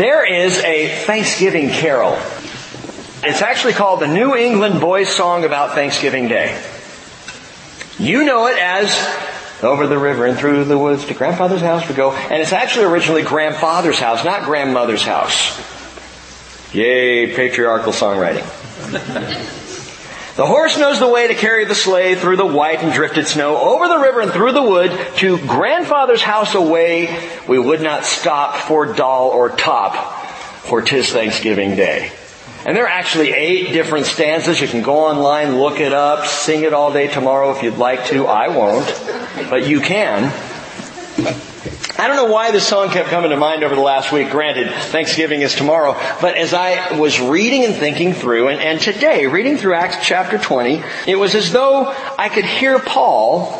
There is a Thanksgiving carol. It's actually called the New England Boys Song about Thanksgiving Day. You know it as over the river and through the woods to grandfather's house we go. And it's actually originally grandfather's house, not grandmother's house. Yay, patriarchal songwriting. the horse knows the way to carry the sleigh through the white and drifted snow, over the river and through the wood, to grandfather's house away. We would not stop for doll or top, for 'tis Thanksgiving Day. And there are actually eight different stanzas. You can go online, look it up, sing it all day tomorrow if you'd like to. I won't, but you can. I don't know why this song kept coming to mind over the last week. Granted, Thanksgiving is tomorrow. But as I was reading and thinking through, and, and today, reading through Acts chapter 20, it was as though I could hear Paul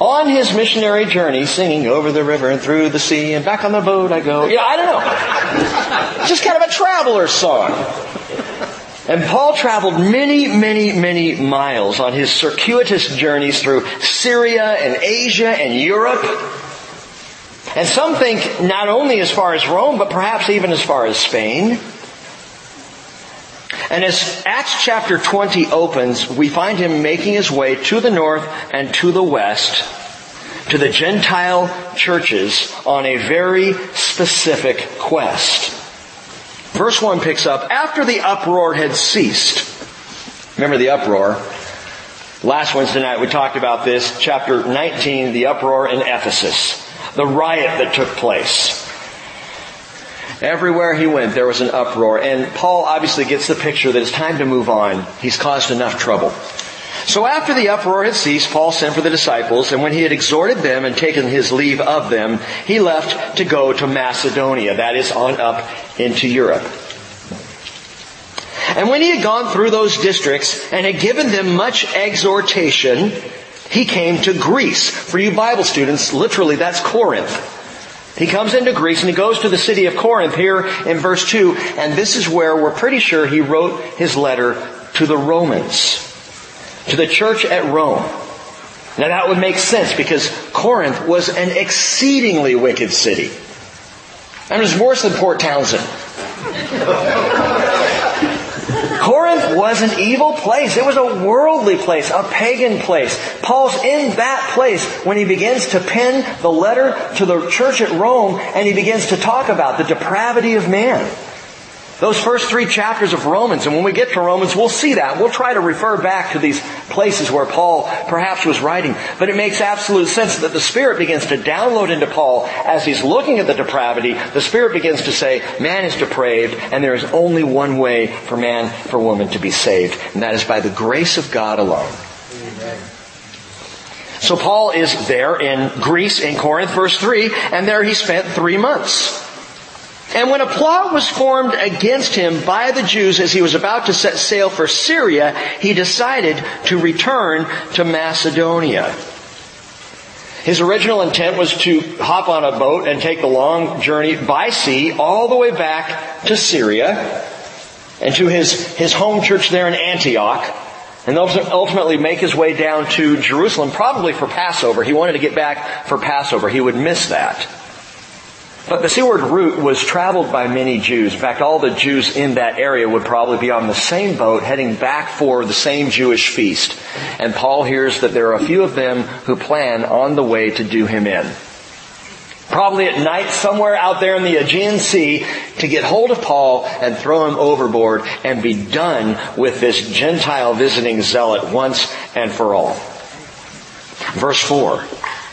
on his missionary journey singing over the river and through the sea and back on the boat I go. Yeah, I don't know. Just kind of a traveler song. And Paul traveled many, many, many miles on his circuitous journeys through Syria and Asia and Europe. And some think not only as far as Rome, but perhaps even as far as Spain. And as Acts chapter 20 opens, we find him making his way to the north and to the west, to the Gentile churches on a very specific quest. Verse 1 picks up, after the uproar had ceased. Remember the uproar? Last Wednesday night we talked about this, chapter 19, the uproar in Ephesus. The riot that took place. Everywhere he went, there was an uproar. And Paul obviously gets the picture that it's time to move on. He's caused enough trouble. So after the uproar had ceased, Paul sent for the disciples, and when he had exhorted them and taken his leave of them, he left to go to Macedonia, that is on up into Europe. And when he had gone through those districts and had given them much exhortation, he came to Greece. For you Bible students, literally that's Corinth. He comes into Greece and he goes to the city of Corinth here in verse 2, and this is where we're pretty sure he wrote his letter to the Romans to the church at Rome. Now that would make sense because Corinth was an exceedingly wicked city. And it was worse than Port Townsend. Corinth was an evil place. It was a worldly place, a pagan place. Paul's in that place when he begins to pen the letter to the church at Rome and he begins to talk about the depravity of man. Those first three chapters of Romans, and when we get to Romans, we'll see that. We'll try to refer back to these places where Paul perhaps was writing. But it makes absolute sense that the Spirit begins to download into Paul as he's looking at the depravity. The Spirit begins to say, man is depraved, and there is only one way for man, for woman to be saved, and that is by the grace of God alone. Amen. So Paul is there in Greece, in Corinth, verse 3, and there he spent three months. And when a plot was formed against him by the Jews as he was about to set sail for Syria, he decided to return to Macedonia. His original intent was to hop on a boat and take the long journey by sea all the way back to Syria and to his, his home church there in Antioch and ultimately make his way down to Jerusalem, probably for Passover. He wanted to get back for Passover. He would miss that. But the seaward route was traveled by many Jews. In fact, all the Jews in that area would probably be on the same boat heading back for the same Jewish feast. And Paul hears that there are a few of them who plan on the way to do him in. Probably at night somewhere out there in the Aegean Sea to get hold of Paul and throw him overboard and be done with this Gentile visiting zealot once and for all. Verse 4.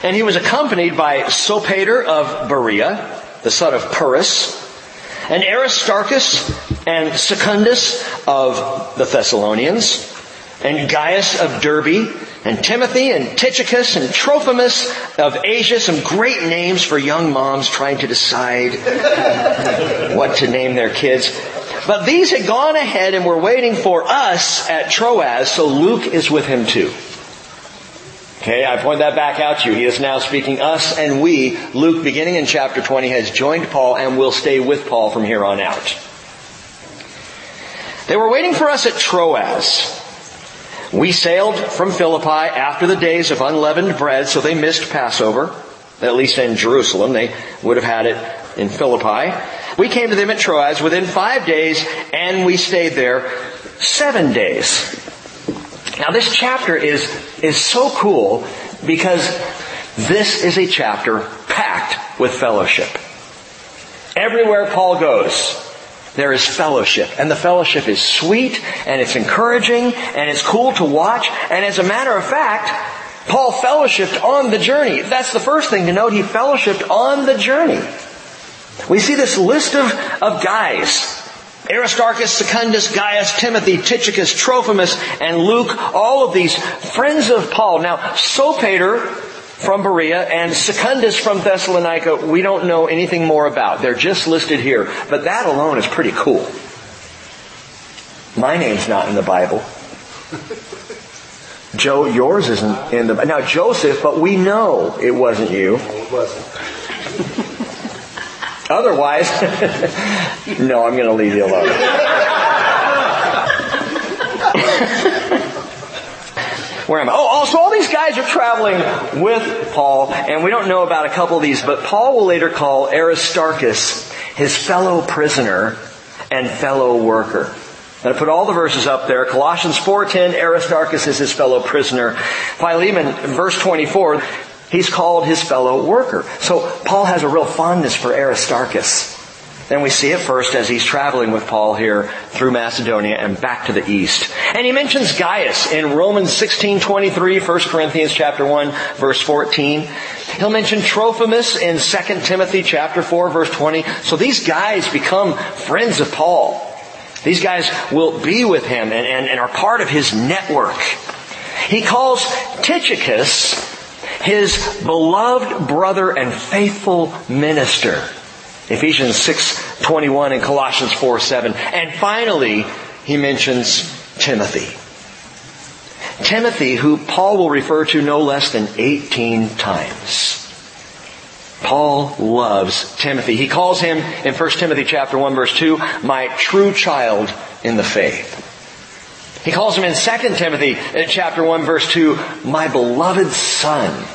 And he was accompanied by Sopater of Berea, the son of Pyrrhus, and Aristarchus and Secundus of the Thessalonians, and Gaius of Derbe, and Timothy and Tychicus and Trophimus of Asia, some great names for young moms trying to decide what to name their kids. But these had gone ahead and were waiting for us at Troas, so Luke is with him too. Okay, I point that back out to you. He is now speaking us and we. Luke, beginning in chapter 20, has joined Paul and will stay with Paul from here on out. They were waiting for us at Troas. We sailed from Philippi after the days of unleavened bread, so they missed Passover, at least in Jerusalem. They would have had it in Philippi. We came to them at Troas within five days and we stayed there seven days. Now this chapter is, is so cool because this is a chapter packed with fellowship. Everywhere Paul goes, there is fellowship. And the fellowship is sweet and it's encouraging and it's cool to watch. And as a matter of fact, Paul fellowshipped on the journey. That's the first thing to note. He fellowshipped on the journey. We see this list of, of guys. Aristarchus, Secundus, Gaius, Timothy, Tychicus, Trophimus, and Luke, all of these friends of Paul. Now, Sopater from Berea and Secundus from Thessalonica, we don't know anything more about. They're just listed here. But that alone is pretty cool. My name's not in the Bible. Joe, yours isn't in the now Joseph, but we know it wasn't you. it wasn't. Otherwise, no, I'm going to leave you alone. Where am I? Oh, so all these guys are traveling with Paul, and we don't know about a couple of these, but Paul will later call Aristarchus his fellow prisoner and fellow worker. And I put all the verses up there. Colossians 4.10, Aristarchus is his fellow prisoner. Philemon, verse 24, he's called his fellow worker. So Paul has a real fondness for Aristarchus. And we see it first as he's traveling with Paul here through Macedonia and back to the east. And he mentions Gaius in Romans 16:23, 1 Corinthians chapter 1, verse 14. He'll mention Trophimus in 2 Timothy chapter 4, verse 20. So these guys become friends of Paul. These guys will be with him and, and, and are part of his network. He calls Tychicus his beloved brother and faithful minister. Ephesians 6:21 and Colossians 4:7. And finally, he mentions Timothy. Timothy, who Paul will refer to no less than 18 times. Paul loves Timothy. He calls him in 1 Timothy chapter 1 verse 2, my true child in the faith. He calls him in 2 Timothy in chapter 1 verse 2, my beloved son.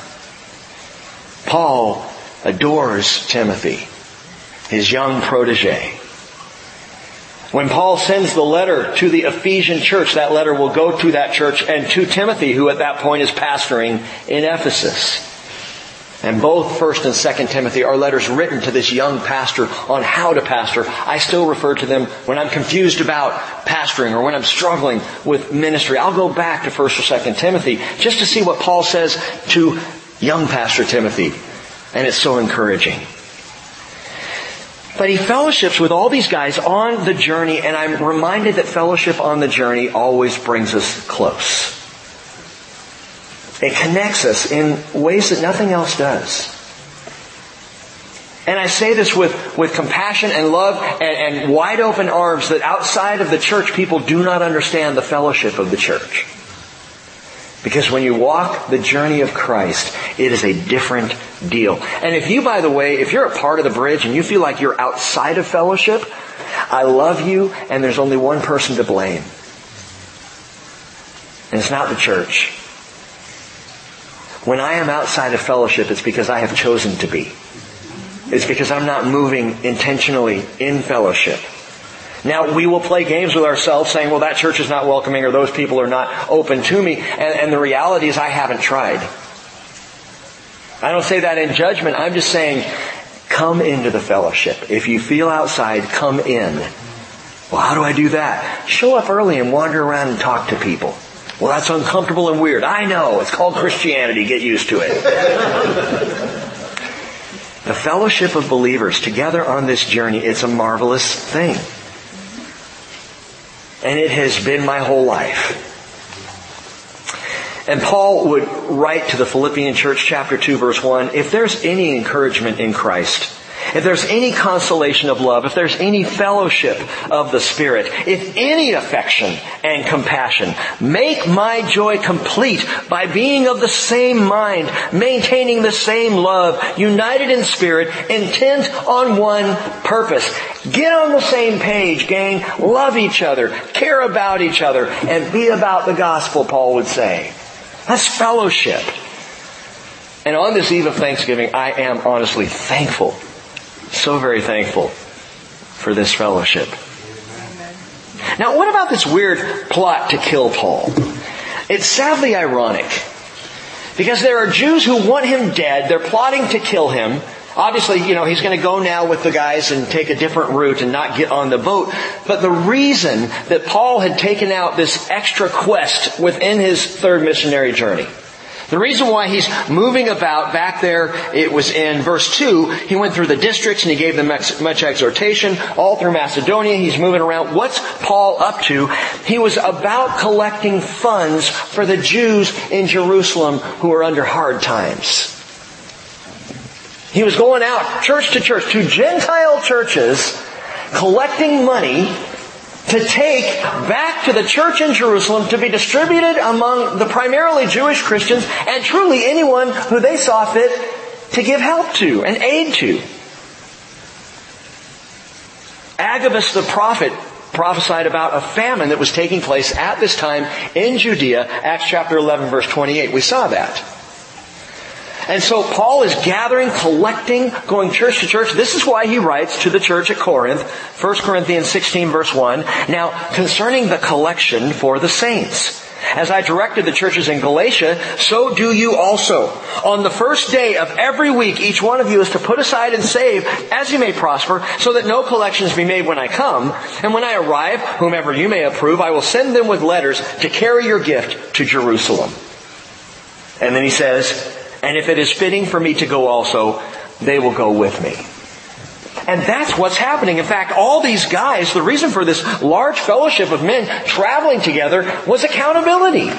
Paul adores Timothy his young protege. When Paul sends the letter to the Ephesian church, that letter will go to that church and to Timothy, who at that point is pastoring in Ephesus. And both 1st and 2nd Timothy are letters written to this young pastor on how to pastor. I still refer to them when I'm confused about pastoring or when I'm struggling with ministry. I'll go back to 1st or 2nd Timothy just to see what Paul says to young pastor Timothy. And it's so encouraging. But he fellowships with all these guys on the journey, and I'm reminded that fellowship on the journey always brings us close. It connects us in ways that nothing else does. And I say this with, with compassion and love and, and wide open arms that outside of the church people do not understand the fellowship of the church. Because when you walk the journey of Christ, it is a different deal. And if you, by the way, if you're a part of the bridge and you feel like you're outside of fellowship, I love you and there's only one person to blame. And it's not the church. When I am outside of fellowship, it's because I have chosen to be. It's because I'm not moving intentionally in fellowship. Now we will play games with ourselves saying, well that church is not welcoming or those people are not open to me. And, and the reality is I haven't tried. I don't say that in judgment. I'm just saying, come into the fellowship. If you feel outside, come in. Well, how do I do that? Show up early and wander around and talk to people. Well, that's uncomfortable and weird. I know. It's called Christianity. Get used to it. the fellowship of believers together on this journey, it's a marvelous thing. And it has been my whole life. And Paul would write to the Philippian church, chapter 2, verse 1, if there's any encouragement in Christ, if there's any consolation of love, if there's any fellowship of the Spirit, if any affection and compassion, make my joy complete by being of the same mind, maintaining the same love, united in spirit, intent on one purpose. Get on the same page, gang. Love each other, care about each other, and be about the gospel, Paul would say. That's fellowship. And on this eve of Thanksgiving, I am honestly thankful So very thankful for this fellowship. Now, what about this weird plot to kill Paul? It's sadly ironic. Because there are Jews who want him dead, they're plotting to kill him. Obviously, you know, he's going to go now with the guys and take a different route and not get on the boat. But the reason that Paul had taken out this extra quest within his third missionary journey the reason why he's moving about back there, it was in verse 2, he went through the districts and he gave them much exhortation all through Macedonia. He's moving around. What's Paul up to? He was about collecting funds for the Jews in Jerusalem who are under hard times. He was going out church to church to Gentile churches collecting money to take back to the church in Jerusalem to be distributed among the primarily Jewish Christians and truly anyone who they saw fit to give help to and aid to. Agabus the prophet prophesied about a famine that was taking place at this time in Judea, Acts chapter 11 verse 28. We saw that. And so Paul is gathering, collecting, going church to church. This is why he writes to the church at Corinth, 1 Corinthians 16 verse 1. Now, concerning the collection for the saints. As I directed the churches in Galatia, so do you also. On the first day of every week, each one of you is to put aside and save as you may prosper, so that no collections be made when I come. And when I arrive, whomever you may approve, I will send them with letters to carry your gift to Jerusalem. And then he says, and if it is fitting for me to go also, they will go with me. And that's what's happening. In fact, all these guys, the reason for this large fellowship of men traveling together was accountability.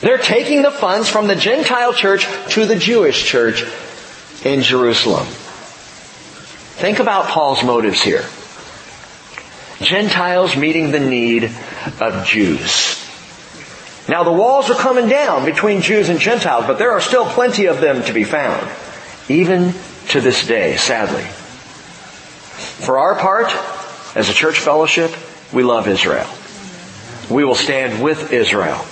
They're taking the funds from the Gentile church to the Jewish church in Jerusalem. Think about Paul's motives here. Gentiles meeting the need of Jews. Now the walls are coming down between Jews and Gentiles, but there are still plenty of them to be found. Even to this day, sadly. For our part, as a church fellowship, we love Israel. We will stand with Israel.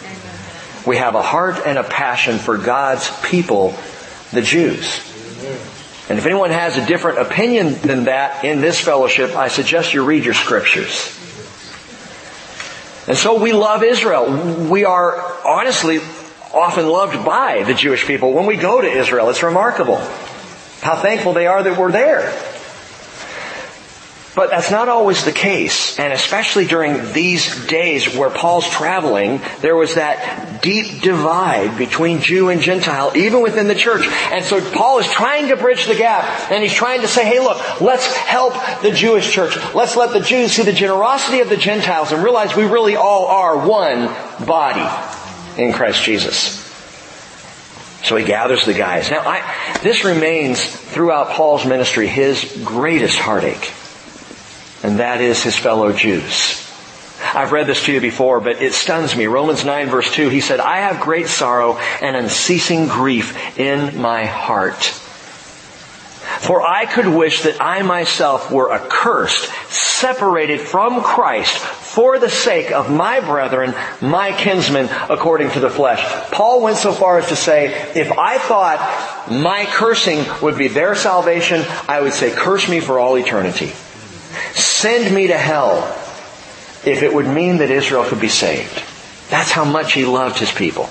We have a heart and a passion for God's people, the Jews. And if anyone has a different opinion than that in this fellowship, I suggest you read your scriptures. And so we love Israel. We are honestly often loved by the Jewish people when we go to Israel. It's remarkable how thankful they are that we're there. But that's not always the case. And especially during these days where Paul's traveling, there was that deep divide between Jew and Gentile, even within the church. And so Paul is trying to bridge the gap. And he's trying to say, hey look, let's help the Jewish church. Let's let the Jews see the generosity of the Gentiles and realize we really all are one body in Christ Jesus. So he gathers the guys. Now, I, this remains throughout Paul's ministry his greatest heartache and that is his fellow Jews. I've read this to you before, but it stuns me. Romans 9 verse 2, he said, I have great sorrow and unceasing grief in my heart. For I could wish that I myself were accursed, separated from Christ for the sake of my brethren, my kinsmen, according to the flesh. Paul went so far as to say, if I thought my cursing would be their salvation, I would say, curse me for all eternity. Send me to hell if it would mean that Israel could be saved. That's how much he loved his people.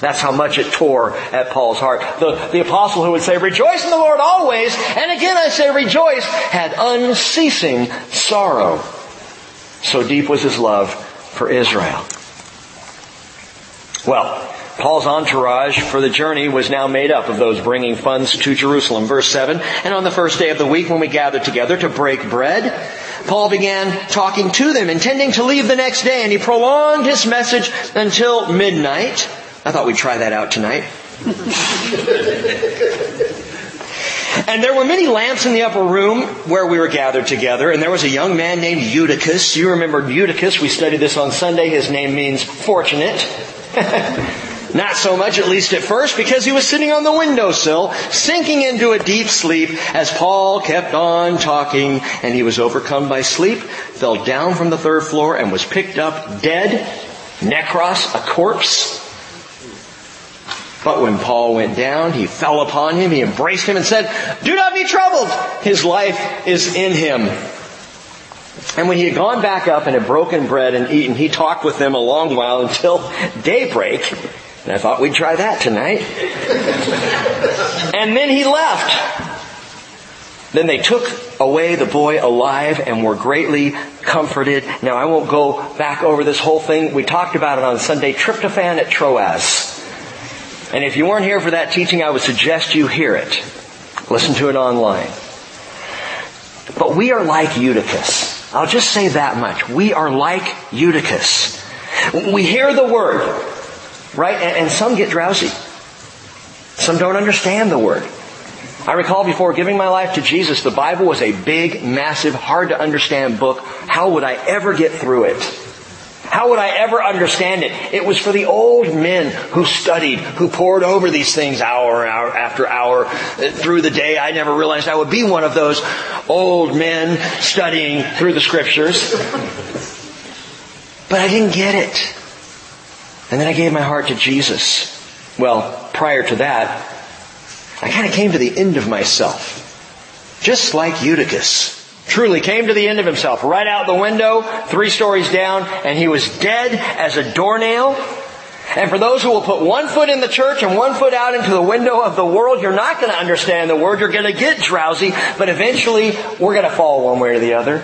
That's how much it tore at Paul's heart. The, the apostle who would say, rejoice in the Lord always, and again I say rejoice, had unceasing sorrow. So deep was his love for Israel. Well, Paul's entourage for the journey was now made up of those bringing funds to Jerusalem. Verse 7, and on the first day of the week when we gathered together to break bread, Paul began talking to them, intending to leave the next day, and he prolonged his message until midnight. I thought we'd try that out tonight. And there were many lamps in the upper room where we were gathered together, and there was a young man named Eutychus. You remember Eutychus, we studied this on Sunday. His name means fortunate. Not so much, at least at first, because he was sitting on the windowsill, sinking into a deep sleep as Paul kept on talking and he was overcome by sleep, fell down from the third floor and was picked up dead, necros, a corpse. But when Paul went down, he fell upon him, he embraced him and said, Do not be troubled! His life is in him. And when he had gone back up and had broken bread and eaten, he talked with them a long while until daybreak. And I thought we'd try that tonight. and then he left. Then they took away the boy alive and were greatly comforted. Now I won't go back over this whole thing. We talked about it on Sunday, tryptophan at Troas. And if you weren't here for that teaching, I would suggest you hear it. Listen to it online. But we are like Eutychus. I'll just say that much. We are like Eutychus. We hear the word, right? And, and some get drowsy. Some don't understand the word. I recall before giving my life to Jesus, the Bible was a big, massive, hard to understand book. How would I ever get through it? How would I ever understand it? It was for the old men who studied, who pored over these things hour, hour after hour uh, through the day. I never realized I would be one of those old men studying through the scriptures. But I didn't get it. And then I gave my heart to Jesus. Well, prior to that, I kind of came to the end of myself. Just like Eutychus. Truly came to the end of himself, right out the window, three stories down, and he was dead as a doornail. And for those who will put one foot in the church and one foot out into the window of the world, you're not going to understand the word. You're going to get drowsy, but eventually we're going to fall one way or the other.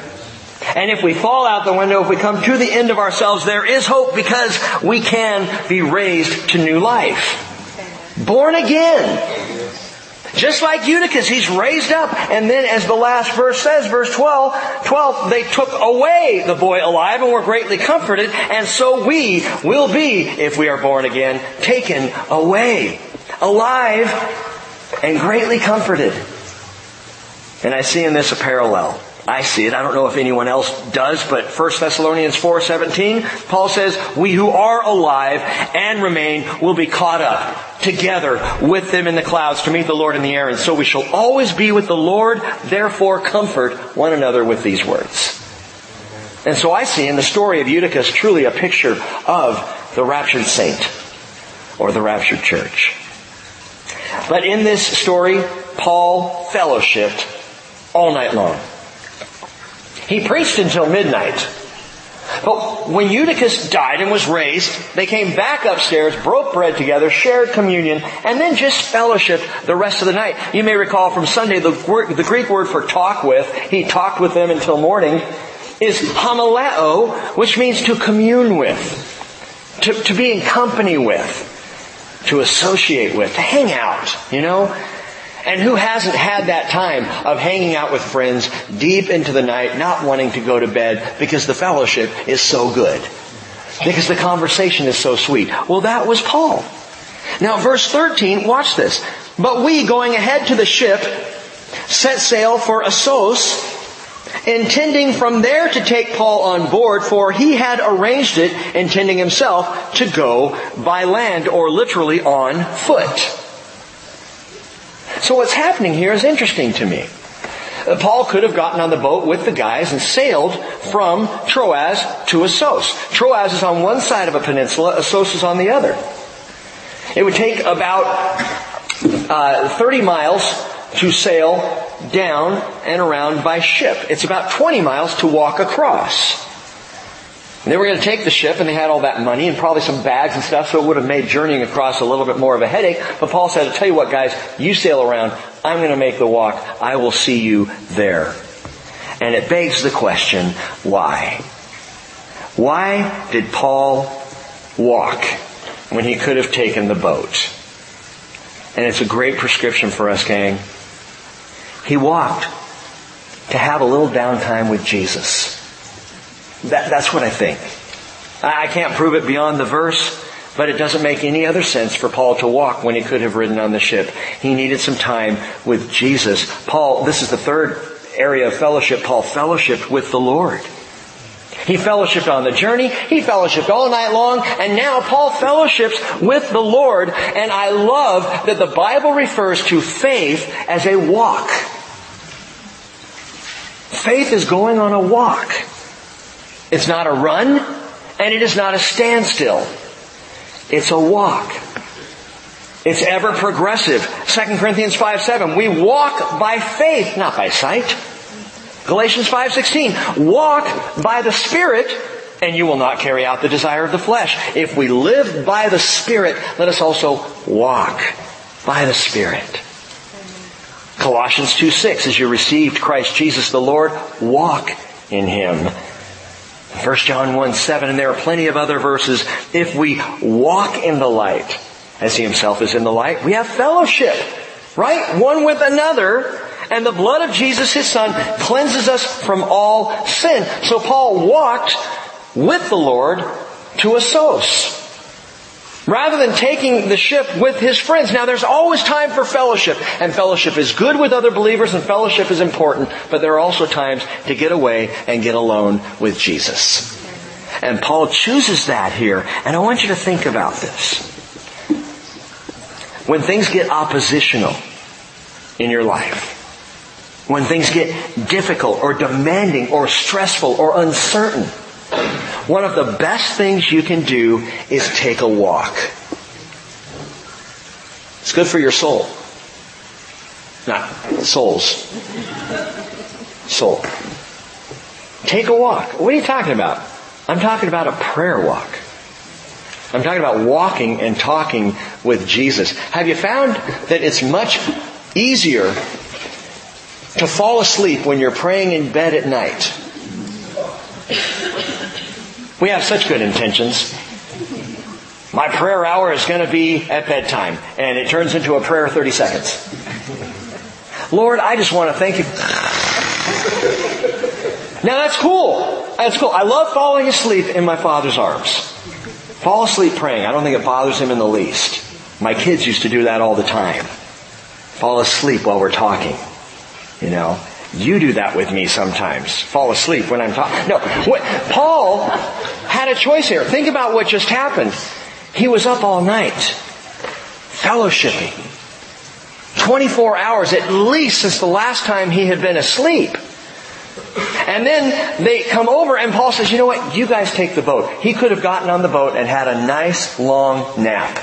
And if we fall out the window, if we come to the end of ourselves, there is hope because we can be raised to new life. Born again. Just like Eutychus, he's raised up. And then as the last verse says, verse 12, 12, they took away the boy alive and were greatly comforted. And so we will be, if we are born again, taken away. Alive and greatly comforted. And I see in this a parallel. I see it. I don't know if anyone else does, but 1 Thessalonians 4:17, Paul says, "We who are alive and remain will be caught up together with them in the clouds to meet the Lord in the air, and so we shall always be with the Lord. Therefore comfort one another with these words." And so I see in the story of Eutychus truly a picture of the raptured saint or the raptured church. But in this story, Paul fellowshipped all night long. He preached until midnight. But when Eutychus died and was raised, they came back upstairs, broke bread together, shared communion, and then just fellowshiped the rest of the night. You may recall from Sunday, the, the Greek word for talk with, he talked with them until morning, is homileo, which means to commune with, to, to be in company with, to associate with, to hang out, you know? And who hasn't had that time of hanging out with friends deep into the night, not wanting to go to bed because the fellowship is so good? Because the conversation is so sweet. Well, that was Paul. Now verse 13, watch this. But we, going ahead to the ship, set sail for Assos, intending from there to take Paul on board, for he had arranged it, intending himself to go by land, or literally on foot. So what's happening here is interesting to me. Uh, Paul could have gotten on the boat with the guys and sailed from Troas to Assos. Troas is on one side of a peninsula, Assos is on the other. It would take about uh, 30 miles to sail down and around by ship. It's about 20 miles to walk across. And they were going to take the ship and they had all that money and probably some bags and stuff, so it would have made journeying across a little bit more of a headache. But Paul said, I'll tell you what guys, you sail around, I'm going to make the walk, I will see you there. And it begs the question, why? Why did Paul walk when he could have taken the boat? And it's a great prescription for us, gang. He walked to have a little downtime with Jesus. That, that's what I think. I can't prove it beyond the verse, but it doesn't make any other sense for Paul to walk when he could have ridden on the ship. He needed some time with Jesus. Paul, this is the third area of fellowship. Paul fellowshiped with the Lord. He fellowshipped on the journey. He fellowshipped all night long. And now Paul fellowships with the Lord. And I love that the Bible refers to faith as a walk. Faith is going on a walk. It's not a run, and it is not a standstill. It's a walk. It's ever progressive. 2 Corinthians 5 7. We walk by faith, not by sight. Galatians 5:16, walk by the Spirit and you will not carry out the desire of the flesh. If we live by the Spirit, let us also walk by the Spirit. Colossians 2 6, as you received Christ Jesus the Lord, walk in Him. 1 John 1 7, and there are plenty of other verses. If we walk in the light, as He Himself is in the light, we have fellowship, right? One with another, and the blood of Jesus, His Son, cleanses us from all sin. So Paul walked with the Lord to Assos. Rather than taking the ship with his friends. Now there's always time for fellowship, and fellowship is good with other believers, and fellowship is important, but there are also times to get away and get alone with Jesus. And Paul chooses that here, and I want you to think about this. When things get oppositional in your life, when things get difficult or demanding or stressful or uncertain, one of the best things you can do is take a walk. It's good for your soul. Not souls. Soul. Take a walk. What are you talking about? I'm talking about a prayer walk. I'm talking about walking and talking with Jesus. Have you found that it's much easier to fall asleep when you're praying in bed at night we have such good intentions. My prayer hour is going to be at bedtime, and it turns into a prayer 30 seconds. Lord, I just want to thank you. Now that's cool. That's cool. I love falling asleep in my father's arms. Fall asleep praying. I don't think it bothers him in the least. My kids used to do that all the time. Fall asleep while we're talking. You know, you do that with me sometimes. Fall asleep when I'm talking. No, what, Paul had a choice here. Think about what just happened. He was up all night, fellowshipping. 24 hours at least since the last time he had been asleep. And then they come over and Paul says, you know what? You guys take the boat. He could have gotten on the boat and had a nice long nap.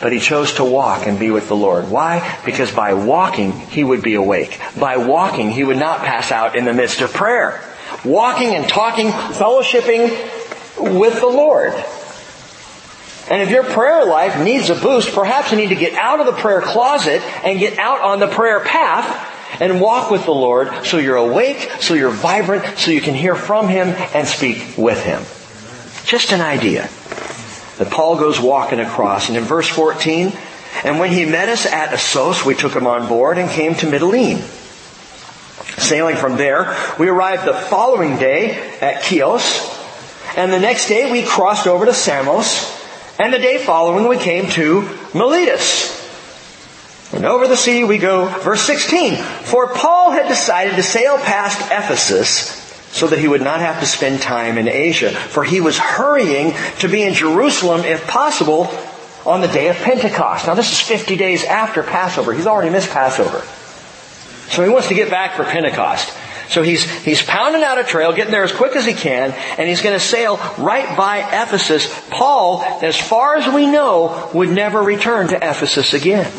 But he chose to walk and be with the Lord. Why? Because by walking, he would be awake. By walking, he would not pass out in the midst of prayer. Walking and talking, fellowshipping with the Lord. And if your prayer life needs a boost, perhaps you need to get out of the prayer closet and get out on the prayer path and walk with the Lord so you're awake, so you're vibrant, so you can hear from Him and speak with Him. Just an idea that Paul goes walking across. And in verse 14, and when he met us at Assos, we took him on board and came to Mytilene. Sailing from there, we arrived the following day at Chios, and the next day we crossed over to Samos, and the day following we came to Miletus. And over the sea we go, verse 16. For Paul had decided to sail past Ephesus so that he would not have to spend time in Asia. For he was hurrying to be in Jerusalem, if possible, on the day of Pentecost. Now this is 50 days after Passover. He's already missed Passover. So he wants to get back for Pentecost. So he's, he's pounding out a trail, getting there as quick as he can, and he's going to sail right by Ephesus. Paul, as far as we know, would never return to Ephesus again.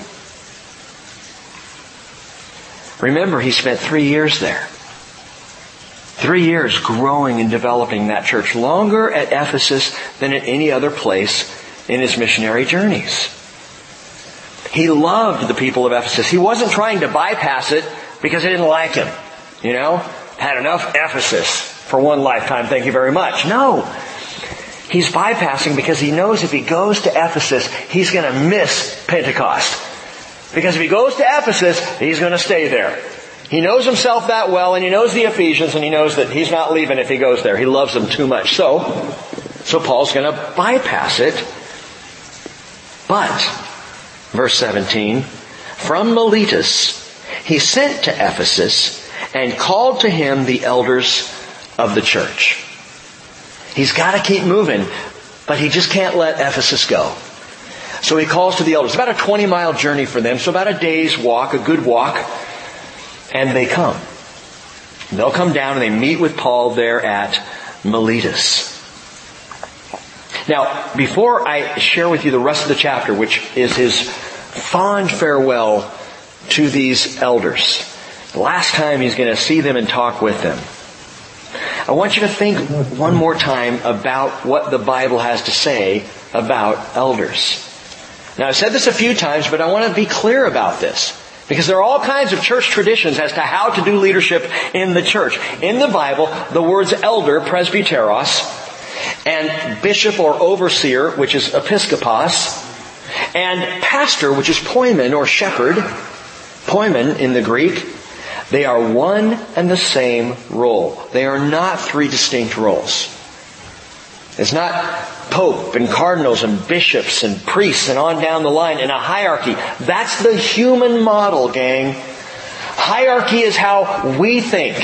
Remember, he spent three years there. Three years growing and developing that church, longer at Ephesus than at any other place in his missionary journeys. He loved the people of Ephesus. He wasn't trying to bypass it because he didn't like him. You know, had enough Ephesus for one lifetime, thank you very much. No. He's bypassing because he knows if he goes to Ephesus, he's going to miss Pentecost. Because if he goes to Ephesus, he's going to stay there. He knows himself that well and he knows the Ephesians and he knows that he's not leaving if he goes there. He loves them too much. So, so Paul's to bypass it. But, verse 17, from Miletus, he sent to Ephesus and called to him the elders of the church. He's got to keep moving, but he just can't let Ephesus go. So he calls to the elders. About a 20 mile journey for them, so about a day's walk, a good walk. And they come. They'll come down and they meet with Paul there at Miletus. Now, before I share with you the rest of the chapter, which is his fond farewell to these elders, the last time he's going to see them and talk with them, I want you to think one more time about what the Bible has to say about elders. Now I've said this a few times, but I want to be clear about this. Because there are all kinds of church traditions as to how to do leadership in the church. In the Bible, the words elder, presbyteros, and bishop or overseer, which is episkopos, and pastor, which is poimen or shepherd, poimen in the Greek, they are one and the same role. They are not three distinct roles. It's not pope and cardinals and bishops and priests and on down the line in a hierarchy. That's the human model, gang. Hierarchy is how we think.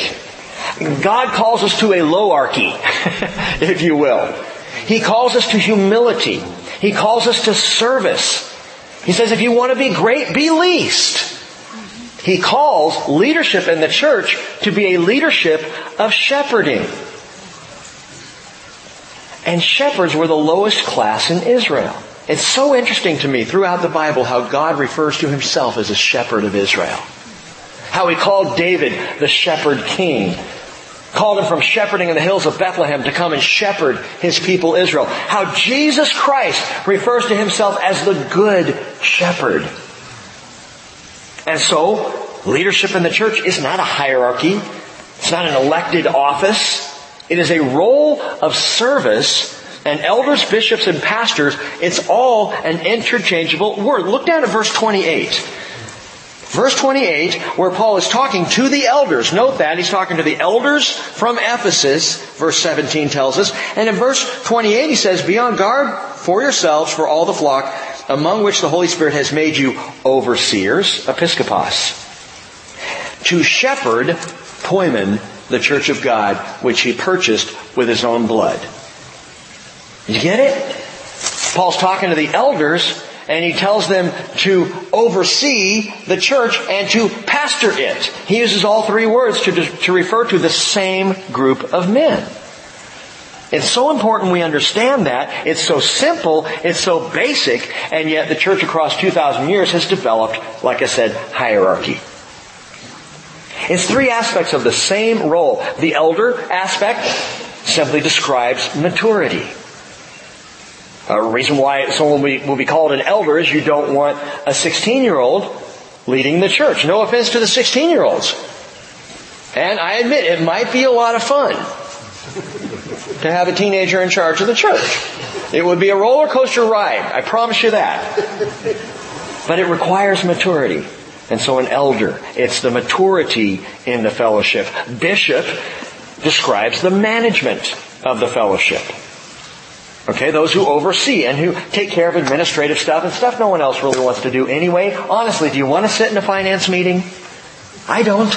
God calls us to a lowarchy, if you will. He calls us to humility. He calls us to service. He says if you want to be great, be least. He calls leadership in the church to be a leadership of shepherding. And shepherds were the lowest class in Israel. It's so interesting to me throughout the Bible how God refers to himself as a shepherd of Israel. How he called David the shepherd king. Called him from shepherding in the hills of Bethlehem to come and shepherd his people Israel. How Jesus Christ refers to himself as the good shepherd. And so, leadership in the church is not a hierarchy. It's not an elected office. It is a role of service and elders, bishops, and pastors, it's all an interchangeable word. Look down at verse 28. Verse 28, where Paul is talking to the elders. Note that he's talking to the elders from Ephesus, verse 17 tells us. And in verse 28 he says, Be on guard for yourselves, for all the flock, among which the Holy Spirit has made you overseers, episkopos, to shepherd, poimen, the church of God, which he purchased with his own blood. You get it? Paul's talking to the elders and he tells them to oversee the church and to pastor it. He uses all three words to, to refer to the same group of men. It's so important we understand that. It's so simple, it's so basic, and yet the church across 2,000 years has developed, like I said, hierarchy. It's three aspects of the same role. The elder aspect simply describes maturity. A reason why someone will be, will be called an elder is you don't want a 16 year old leading the church. No offense to the 16 year olds. And I admit it might be a lot of fun to have a teenager in charge of the church. It would be a roller coaster ride. I promise you that. But it requires maturity. And so an elder, it's the maturity in the fellowship. Bishop describes the management of the fellowship. Okay, those who oversee and who take care of administrative stuff and stuff no one else really wants to do anyway. Honestly, do you want to sit in a finance meeting? I don't.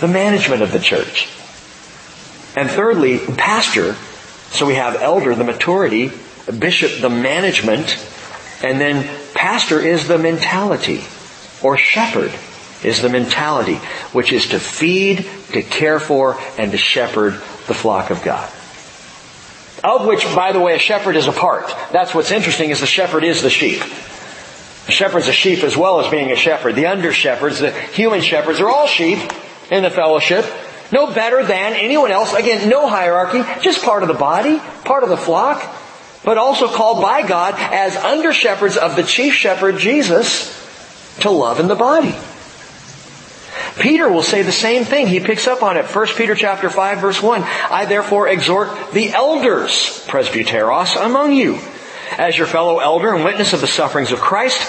The management of the church. And thirdly, pastor. So we have elder, the maturity, bishop, the management, and then pastor is the mentality, or shepherd is the mentality, which is to feed, to care for, and to shepherd the flock of God. Of which, by the way, a shepherd is a part. That's what's interesting is the shepherd is the sheep. The shepherd's a sheep as well as being a shepherd. The under shepherds, the human shepherds, are all sheep in the fellowship. No better than anyone else. Again, no hierarchy, just part of the body, part of the flock, but also called by God as under shepherds of the chief shepherd Jesus to love in the body. Peter will say the same thing. He picks up on it. 1 Peter chapter 5 verse 1. I therefore exhort the elders, presbyteros, among you, as your fellow elder and witness of the sufferings of Christ,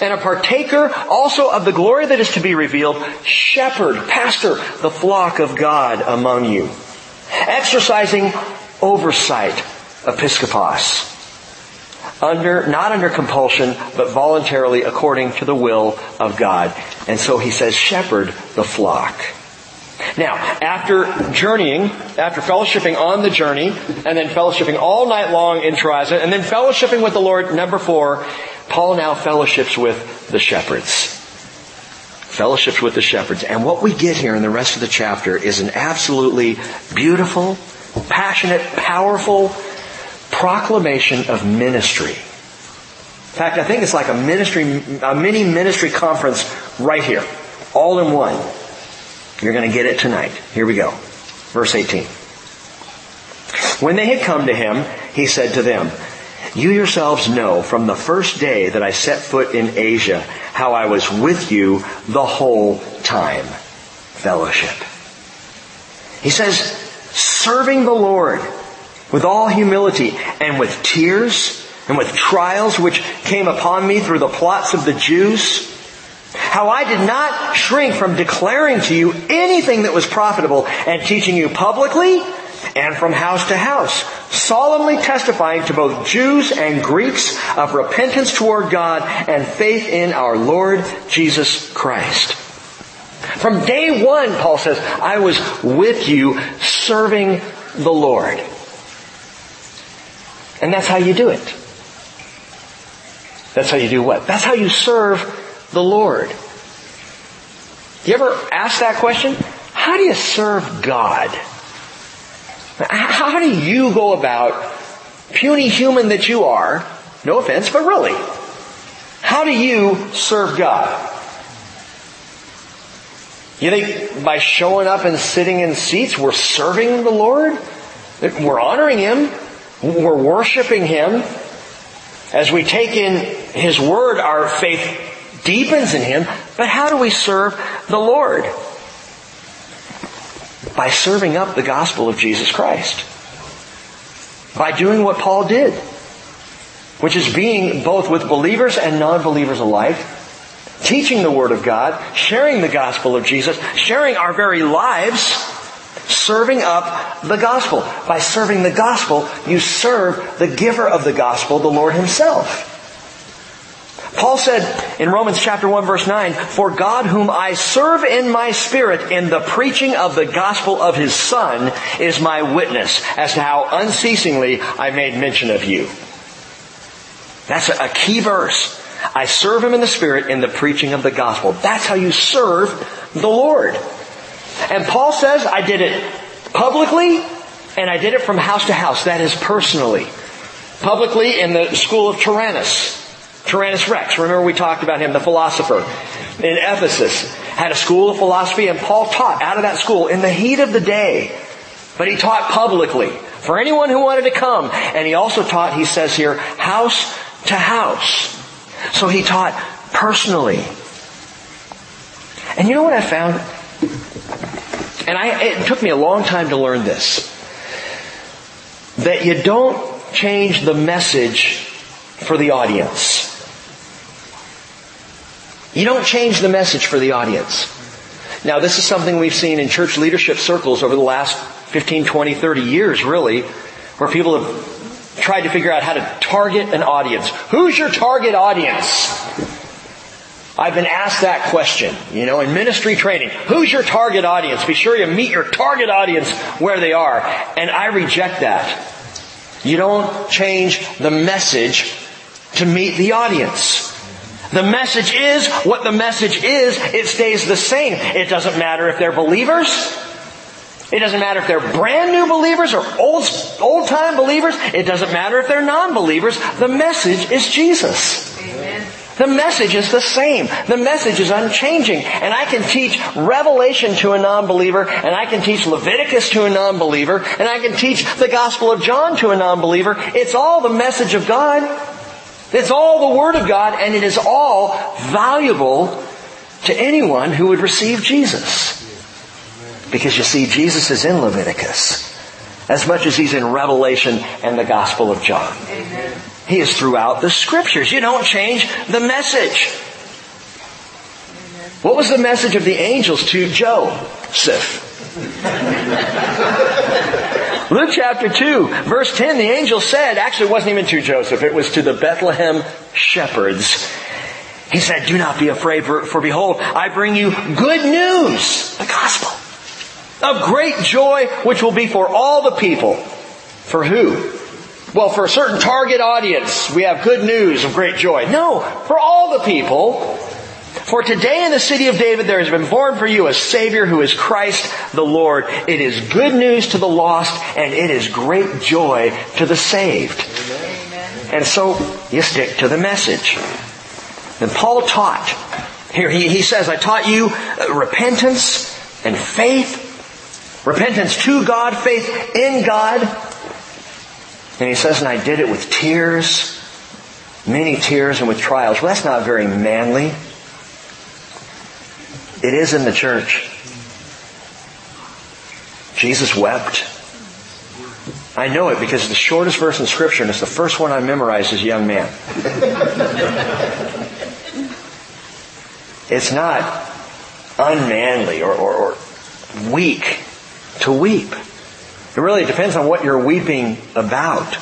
and a partaker also of the glory that is to be revealed, shepherd, pastor, the flock of God among you, exercising oversight, episkopos, under, not under compulsion, but voluntarily according to the will of God. And so he says, shepherd the flock. Now, after journeying, after fellowshipping on the journey, and then fellowshipping all night long in Troas, and then fellowshipping with the Lord, number four, Paul now fellowships with the shepherds. Fellowships with the shepherds. And what we get here in the rest of the chapter is an absolutely beautiful, passionate, powerful, proclamation of ministry. In fact, I think it's like a ministry, a mini ministry conference right here. All in one. You're to get it tonight. Here we go. Verse 18. When they had come to him, he said to them, You yourselves know from the first day that I set foot in Asia how I was with you the whole time. Fellowship. He says, serving the Lord with all humility and with tears and with trials which came upon me through the plots of the Jews. How I did not shrink from declaring to you anything that was profitable and teaching you publicly and from house to house, solemnly testifying to both Jews and Greeks of repentance toward God and faith in our Lord Jesus Christ. From day one, Paul says, I was with you serving the Lord. And that's how you do it. That's how you do what? That's how you serve the Lord. You ever ask that question? How do you serve God? How do you go about, puny human that you are, no offense, but really, how do you serve God? You think by showing up and sitting in seats, we're serving the Lord? We're honoring Him? We're worshiping Him? As we take in His Word, our faith deepens in Him, but how do we serve the Lord? By serving up the gospel of Jesus Christ. By doing what Paul did. Which is being both with believers and non-believers alike. Teaching the Word of God, sharing the gospel of Jesus, sharing our very lives, serving up the gospel. By serving the gospel, you serve the giver of the gospel, the Lord Himself. Paul said in Romans chapter 1 verse 9, For God whom I serve in my spirit in the preaching of the gospel of his son is my witness as to how unceasingly I made mention of you. That's a key verse. I serve him in the spirit in the preaching of the gospel. That's how you serve the Lord. And Paul says, I did it publicly and I did it from house to house. That is personally. Publicly in the school of Tyrannus. Tyrannus Rex, remember we talked about him, the philosopher in Ephesus, had a school of philosophy and Paul taught out of that school in the heat of the day. But he taught publicly for anyone who wanted to come. And he also taught, he says here, house to house. So he taught personally. And you know what I found? And I, it took me a long time to learn this. That you don't change the message for the audience. You don't change the message for the audience. Now this is something we've seen in church leadership circles over the last 15, 20, 30 years really, where people have tried to figure out how to target an audience. Who's your target audience? I've been asked that question, you know, in ministry training. Who's your target audience? Be sure you meet your target audience where they are. And I reject that. You don't change the message to meet the audience. The message is what the message is. It stays the same. It doesn't matter if they're believers. It doesn't matter if they're brand new believers or old, old time believers. It doesn't matter if they're non-believers. The message is Jesus. Amen. The message is the same. The message is unchanging. And I can teach Revelation to a non-believer, and I can teach Leviticus to a non-believer, and I can teach the Gospel of John to a non-believer. It's all the message of God. It's all the Word of God and it is all valuable to anyone who would receive Jesus. Because you see, Jesus is in Leviticus as much as he's in Revelation and the Gospel of John. Amen. He is throughout the Scriptures. You don't change the message. What was the message of the angels to Joseph? Luke chapter 2, verse 10, the angel said, actually it wasn't even to Joseph, it was to the Bethlehem shepherds. He said, do not be afraid, for, for behold, I bring you good news, the gospel, of great joy, which will be for all the people. For who? Well, for a certain target audience, we have good news of great joy. No, for all the people. For today in the city of David there has been born for you a Savior who is Christ the Lord. It is good news to the lost and it is great joy to the saved. Amen. And so you stick to the message. And Paul taught. Here he, he says, I taught you uh, repentance and faith. Repentance to God, faith in God. And he says, and I did it with tears, many tears and with trials. Well, that's not very manly. It is in the church. Jesus wept. I know it because the shortest verse in Scripture and it's the first one I memorized as a young man. it's not unmanly or, or, or weak to weep. It really depends on what you're weeping about.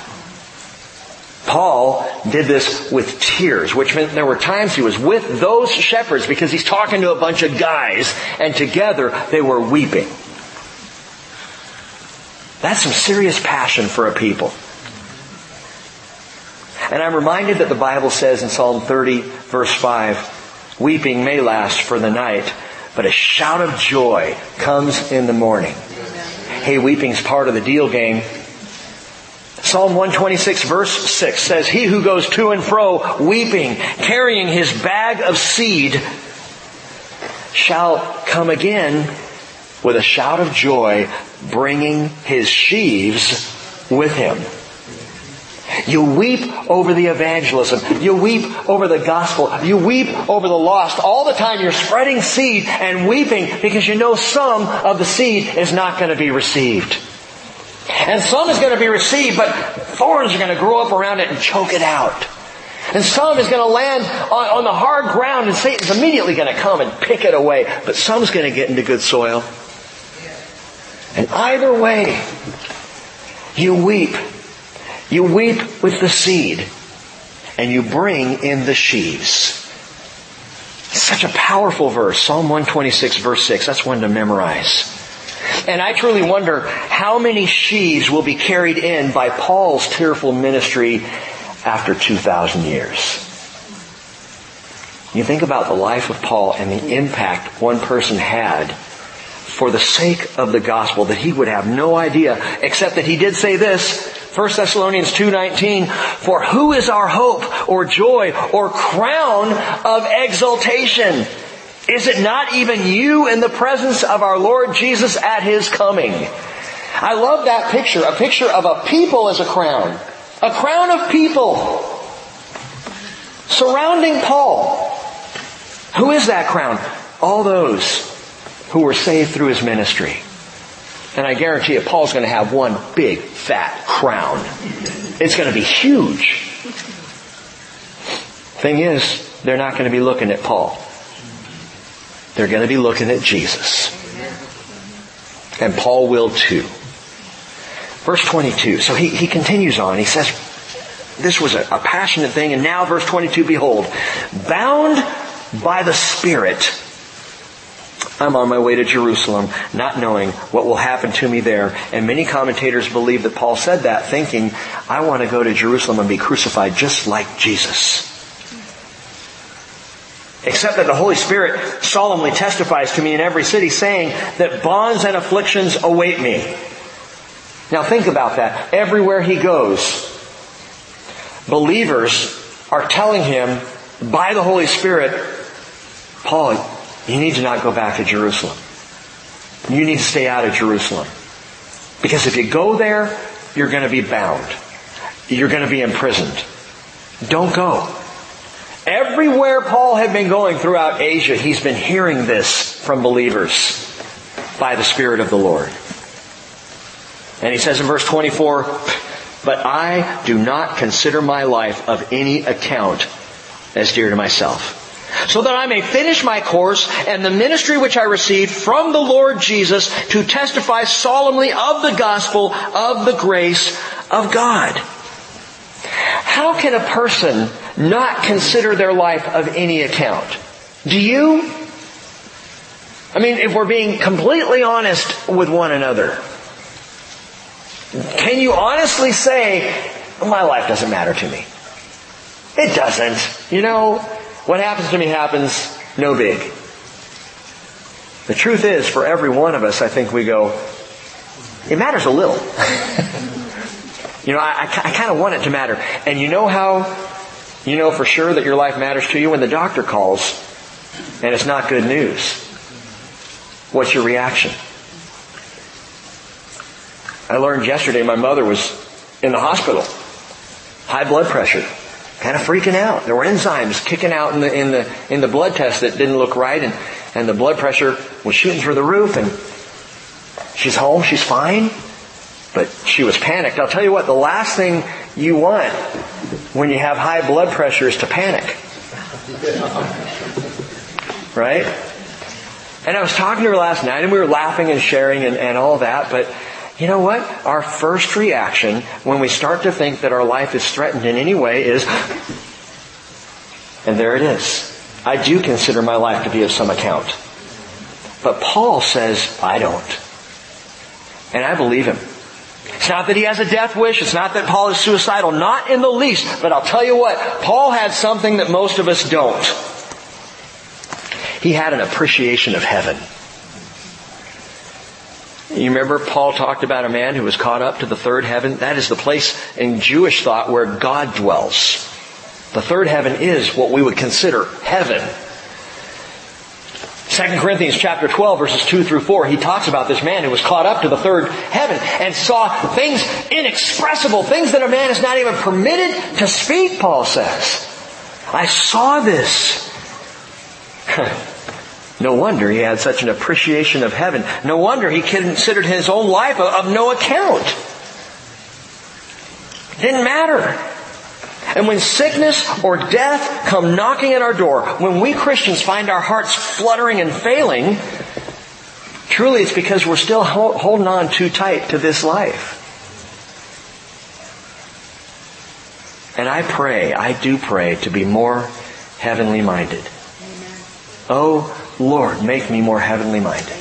Paul did this with tears, which meant there were times he was with those shepherds because he's talking to a bunch of guys and together they were weeping. That's some serious passion for a people. And I'm reminded that the Bible says in Psalm 30 verse 5, weeping may last for the night, but a shout of joy comes in the morning. Hey, weeping's part of the deal, game. Psalm 126 verse 6 says, He who goes to and fro weeping, carrying his bag of seed, shall come again with a shout of joy, bringing his sheaves with him. You weep over the evangelism. You weep over the gospel. You weep over the lost. All the time you're spreading seed and weeping because you know some of the seed is not going to be received. And some is going to be received, but thorns are going to grow up around it and choke it out. And some is going to land on, on the hard ground and Satan's immediately going to come and pick it away. But some's going to get into good soil. And either way, you weep. You weep with the seed and you bring in the sheaves. Such a powerful verse. Psalm 126 verse 6. That's one to memorize. And I truly wonder how many sheaves will be carried in by Paul's tearful ministry after 2,000 years. You think about the life of Paul and the impact one person had for the sake of the gospel that he would have no idea except that he did say this 1 Thessalonians 2:19 for who is our hope or joy or crown of exaltation is it not even you in the presence of our Lord Jesus at His coming? I love that picture, a picture of a people as a crown. A crown of people surrounding Paul. Who is that crown? All those who were saved through his ministry. And I guarantee you, Paul's going to have one big, fat crown. It's going to be huge. Thing is, they're not going to be looking at Paul. They're going to be looking at Jesus. And Paul will too. Verse 22. So he, he continues on. He says, this was a, a passionate thing. And now verse 22, behold, bound by the Spirit, I'm on my way to Jerusalem, not knowing what will happen to me there. And many commentators believe that Paul said that thinking, I want to go to Jerusalem and be crucified just like Jesus. Except that the Holy Spirit solemnly testifies to me in every city saying that bonds and afflictions await me. Now think about that. Everywhere he goes, believers are telling him by the Holy Spirit, Paul, you need to not go back to Jerusalem. You need to stay out of Jerusalem. Because if you go there, you're going to be bound. You're going to be imprisoned. Don't go. Everywhere Paul had been going throughout Asia, he's been hearing this from believers by the Spirit of the Lord. And he says in verse 24, But I do not consider my life of any account as dear to myself. So that I may finish my course and the ministry which I received from the Lord Jesus to testify solemnly of the gospel of the grace of God. How can a person not consider their life of any account? Do you? I mean, if we're being completely honest with one another, can you honestly say, my life doesn't matter to me? It doesn't. You know, what happens to me happens. no big. The truth is, for every one of us, I think we go, it matters a little. you know, I, I, I kind of want it to matter. And you know how you know for sure that your life matters to you when the doctor calls and it's not good news. What's your reaction? I learned yesterday my mother was in the hospital. High blood pressure. Kind of freaking out. There were enzymes kicking out in the, in the, in the blood test that didn't look right and, and the blood pressure was shooting through the roof and she's home, she's fine. But she was panicked. I'll tell you what, the last thing you want when you have high blood pressure is to panic. Right? And I was talking to her last night and we were laughing and sharing and, and all that, but you know what? Our first reaction when we start to think that our life is threatened in any way is, and there it is. I do consider my life to be of some account. But Paul says, I don't. And I believe him. It's not that he has a death wish. It's not that Paul is suicidal. Not in the least. But I'll tell you what, Paul had something that most of us don't. He had an appreciation of heaven. You remember Paul talked about a man who was caught up to the third heaven? That is the place in Jewish thought where God dwells. The third heaven is what we would consider heaven. 2 Corinthians chapter 12 verses 2 through 4, he talks about this man who was caught up to the third heaven and saw things inexpressible, things that a man is not even permitted to speak, Paul says. I saw this. no wonder he had such an appreciation of heaven. No wonder he considered his own life of no account. It didn't matter. And when sickness or death come knocking at our door, when we Christians find our hearts fluttering and failing, truly it's because we're still holding on too tight to this life. And I pray, I do pray to be more heavenly minded. Oh Lord, make me more heavenly minded.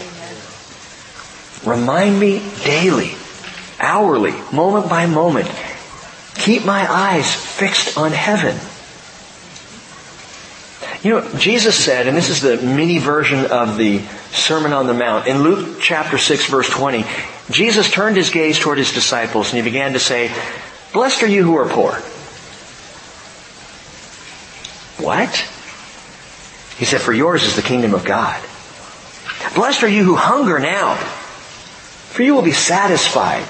Remind me daily, hourly, moment by moment, Keep my eyes fixed on heaven. You know, Jesus said, and this is the mini version of the Sermon on the Mount, in Luke chapter 6 verse 20, Jesus turned his gaze toward his disciples and he began to say, Blessed are you who are poor. What? He said, for yours is the kingdom of God. Blessed are you who hunger now, for you will be satisfied.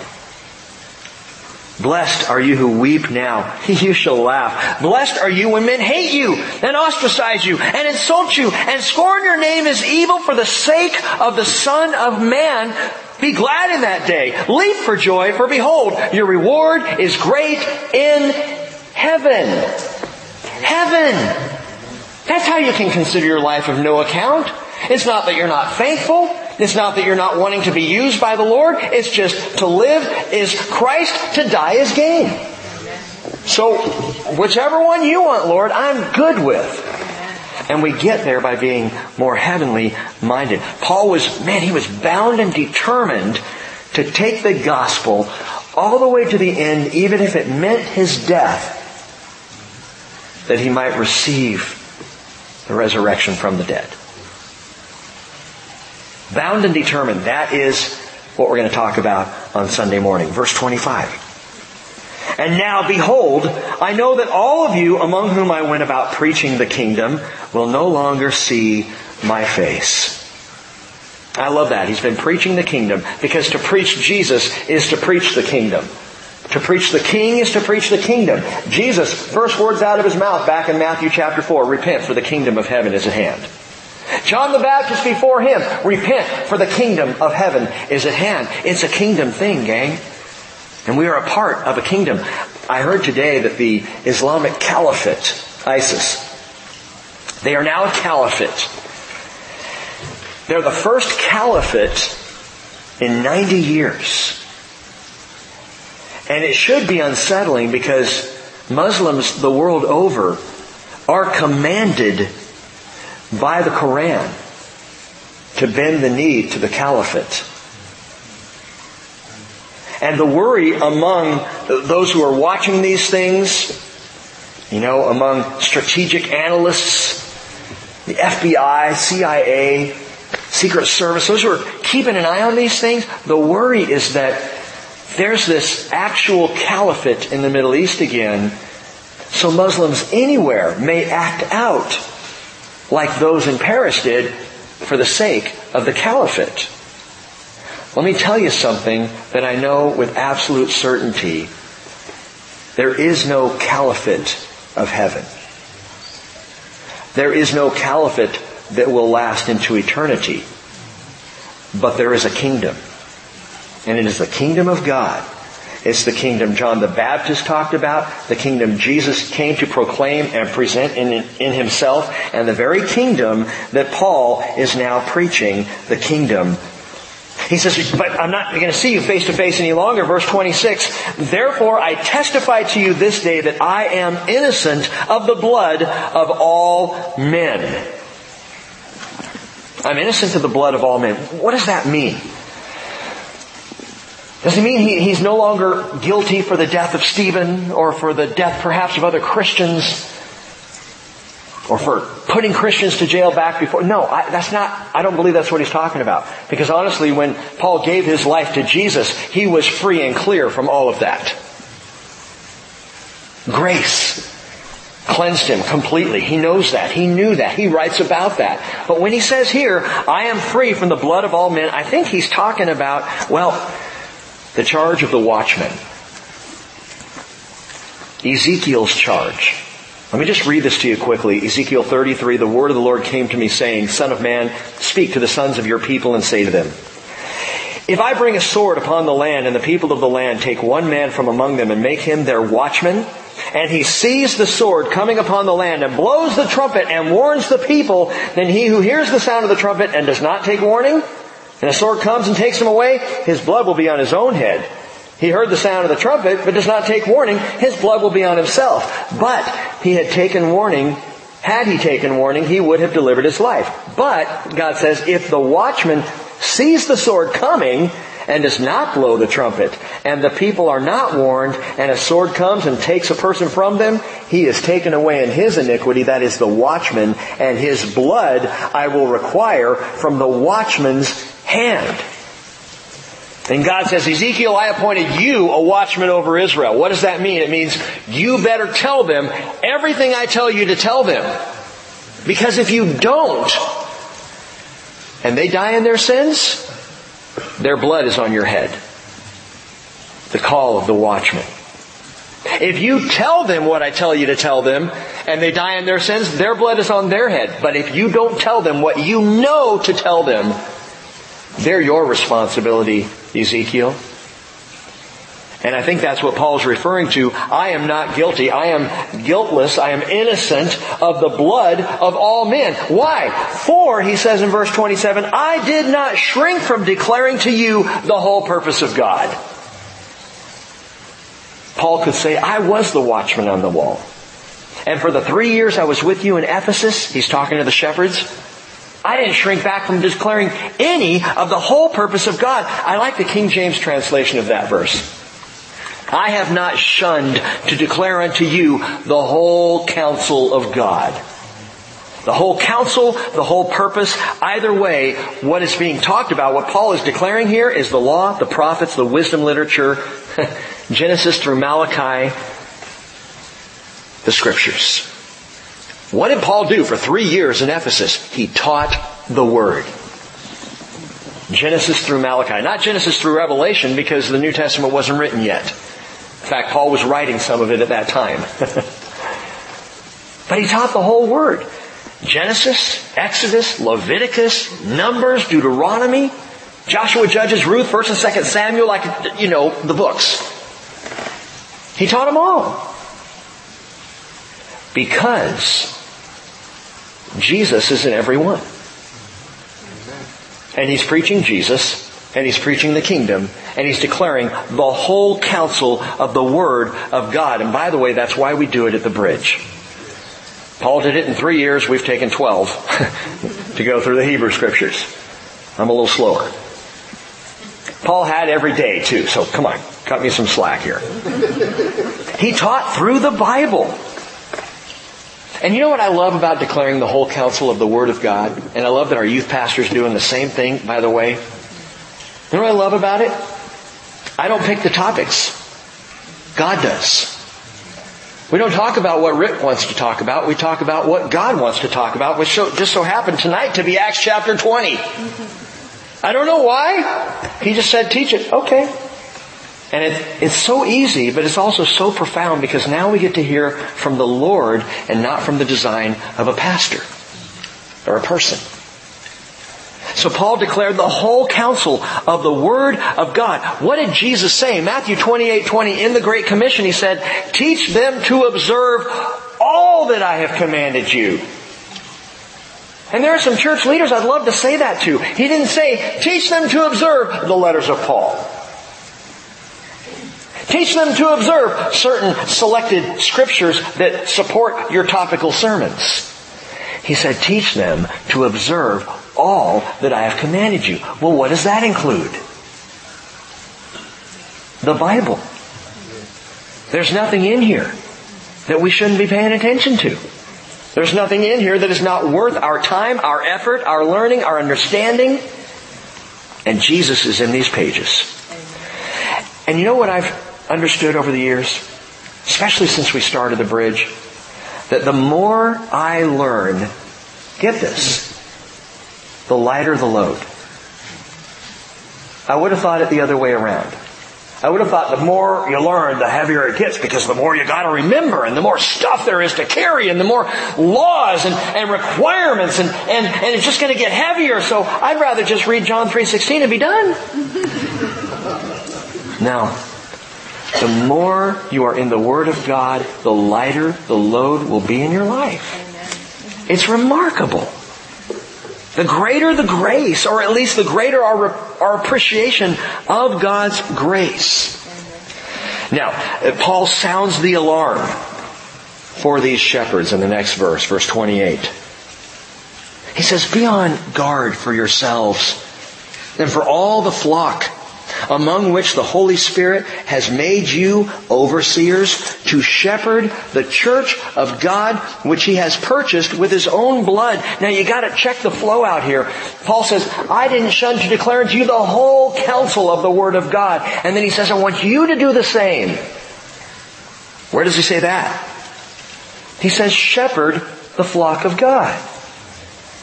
Blessed are you who weep now. You shall laugh. Blessed are you when men hate you and ostracize you and insult you and scorn your name as evil for the sake of the Son of Man. Be glad in that day. Leap for joy, for behold, your reward is great in heaven. Heaven. That's how you can consider your life of no account. It's not that you're not faithful. It's not that you're not wanting to be used by the Lord. It's just to live is Christ, to die is gain. So, whichever one you want, Lord, I'm good with. And we get there by being more heavenly minded. Paul was, man, he was bound and determined to take the gospel all the way to the end, even if it meant his death, that he might receive the resurrection from the dead. Bound and determined. That is what we're going to talk about on Sunday morning. Verse 25. And now behold, I know that all of you among whom I went about preaching the kingdom will no longer see my face. I love that. He's been preaching the kingdom because to preach Jesus is to preach the kingdom. To preach the king is to preach the kingdom. Jesus, first words out of his mouth back in Matthew chapter 4, repent for the kingdom of heaven is at hand. John the Baptist before him, repent for the kingdom of heaven is at hand. It's a kingdom thing, gang. And we are a part of a kingdom. I heard today that the Islamic Caliphate, ISIS, they are now a caliphate. They're the first caliphate in 90 years. And it should be unsettling because Muslims the world over are commanded by the Koran to bend the knee to the caliphate. And the worry among those who are watching these things, you know, among strategic analysts, the FBI, CIA, Secret Service, those who are keeping an eye on these things, the worry is that there's this actual caliphate in the Middle East again, so Muslims anywhere may act out like those in Paris did for the sake of the caliphate. Let me tell you something that I know with absolute certainty. There is no caliphate of heaven. There is no caliphate that will last into eternity. But there is a kingdom. And it is the kingdom of God. It's the kingdom John the Baptist talked about, the kingdom Jesus came to proclaim and present in, in himself, and the very kingdom that Paul is now preaching, the kingdom he says, but I'm not going to see you face to face any longer. Verse 26, therefore I testify to you this day that I am innocent of the blood of all men. I'm innocent of the blood of all men. What does that mean? Does it mean he, he's no longer guilty for the death of Stephen or for the death perhaps of other Christians or for putting Christians to jail back before? No, I, that's not, I don't believe that's what he's talking about. Because honestly, when Paul gave his life to Jesus, he was free and clear from all of that. Grace cleansed him completely. He knows that. He knew that. He writes about that. But when he says here, I am free from the blood of all men, I think he's talking about, well, the charge of the watchman. Ezekiel's charge. Let me just read this to you quickly. Ezekiel 33, the word of the Lord came to me saying, Son of man, speak to the sons of your people and say to them, if I bring a sword upon the land and the people of the land take one man from among them and make him their watchman, and he sees the sword coming upon the land and blows the trumpet and warns the people, then he who hears the sound of the trumpet and does not take warning, and the sword comes and takes him away, his blood will be on his own head. He heard the sound of the trumpet, but does not take warning, his blood will be on himself. But he had taken warning, had he taken warning, he would have delivered his life. But, God says, if the watchman sees the sword coming and does not blow the trumpet, and the people are not warned, and a sword comes and takes a person from them, he is taken away in his iniquity, that is the watchman, and his blood I will require from the watchman's hand. And God says, Ezekiel, I appointed you a watchman over Israel. What does that mean? It means you better tell them everything I tell you to tell them. Because if you don't, and they die in their sins, their blood is on your head. The call of the watchman. If you tell them what I tell you to tell them, and they die in their sins, their blood is on their head. But if you don't tell them what you know to tell them, they're your responsibility, Ezekiel. And I think that's what Paul's referring to. I am not guilty. I am guiltless. I am innocent of the blood of all men. Why? For, he says in verse 27, I did not shrink from declaring to you the whole purpose of God. Paul could say, I was the watchman on the wall. And for the three years I was with you in Ephesus, he's talking to the shepherds, I didn't shrink back from declaring any of the whole purpose of God. I like the King James translation of that verse. I have not shunned to declare unto you the whole counsel of God. The whole counsel, the whole purpose, either way, what is being talked about, what Paul is declaring here is the law, the prophets, the wisdom literature, Genesis through Malachi, the scriptures. What did Paul do for three years in Ephesus? He taught the Word. Genesis through Malachi. Not Genesis through Revelation because the New Testament wasn't written yet. In fact, Paul was writing some of it at that time. but he taught the whole Word. Genesis, Exodus, Leviticus, Numbers, Deuteronomy, Joshua, Judges, Ruth, 1st and 2nd Samuel, like, you know, the books. He taught them all. Because Jesus is in every one. And he's preaching Jesus, and he's preaching the kingdom, and he's declaring the whole counsel of the Word of God. And by the way, that's why we do it at the bridge. Paul did it in three years, we've taken 12 to go through the Hebrew Scriptures. I'm a little slower. Paul had every day too, so come on, cut me some slack here. He taught through the Bible. And you know what I love about declaring the whole counsel of the Word of God? And I love that our youth pastor's doing the same thing, by the way. You know what I love about it? I don't pick the topics. God does. We don't talk about what Rick wants to talk about. We talk about what God wants to talk about, which just so happened tonight to be Acts chapter 20. I don't know why. He just said, teach it. Okay. And it, it's so easy, but it's also so profound because now we get to hear from the Lord and not from the design of a pastor or a person. So Paul declared the whole counsel of the Word of God. What did Jesus say? Matthew 28, 20, in the Great Commission, he said, teach them to observe all that I have commanded you. And there are some church leaders I'd love to say that to. He didn't say, teach them to observe the letters of Paul. Teach them to observe certain selected scriptures that support your topical sermons. He said, teach them to observe all that I have commanded you. Well, what does that include? The Bible. There's nothing in here that we shouldn't be paying attention to. There's nothing in here that is not worth our time, our effort, our learning, our understanding. And Jesus is in these pages. And you know what I've understood over the years, especially since we started the bridge, that the more I learn, get this, the lighter the load. I would have thought it the other way around. I would have thought the more you learn, the heavier it gets because the more you gotta remember and the more stuff there is to carry and the more laws and, and requirements and, and, and it's just gonna get heavier. So I'd rather just read John 3.16 and be done. now, the more you are in the Word of God, the lighter the load will be in your life. It's remarkable. The greater the grace, or at least the greater our, our appreciation of God's grace. Now, Paul sounds the alarm for these shepherds in the next verse, verse 28. He says, be on guard for yourselves and for all the flock among which the Holy Spirit has made you overseers to shepherd the church of God which he has purchased with his own blood. Now you gotta check the flow out here. Paul says, I didn't shun to declare unto you the whole counsel of the Word of God. And then he says, I want you to do the same. Where does he say that? He says, shepherd the flock of God.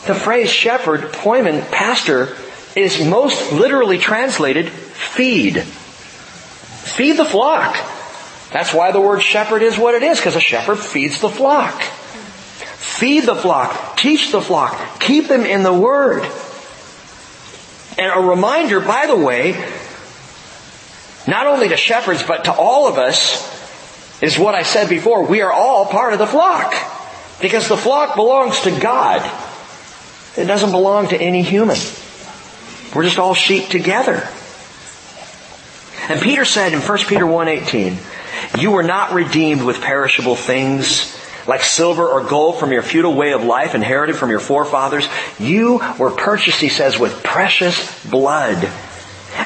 The phrase shepherd, poimen, pastor, is most literally translated feed. Feed the flock. That's why the word shepherd is what it is, because a shepherd feeds the flock. Feed the flock. Teach the flock. Keep them in the Word. And a reminder, by the way, not only to shepherds, but to all of us, is what I said before. We are all part of the flock. Because the flock belongs to God. It doesn't belong to any human. We're just all sheep together. And Peter said in 1 Peter 1.18, You were not redeemed with perishable things like silver or gold from your futile way of life inherited from your forefathers. You were purchased, he says, with precious blood.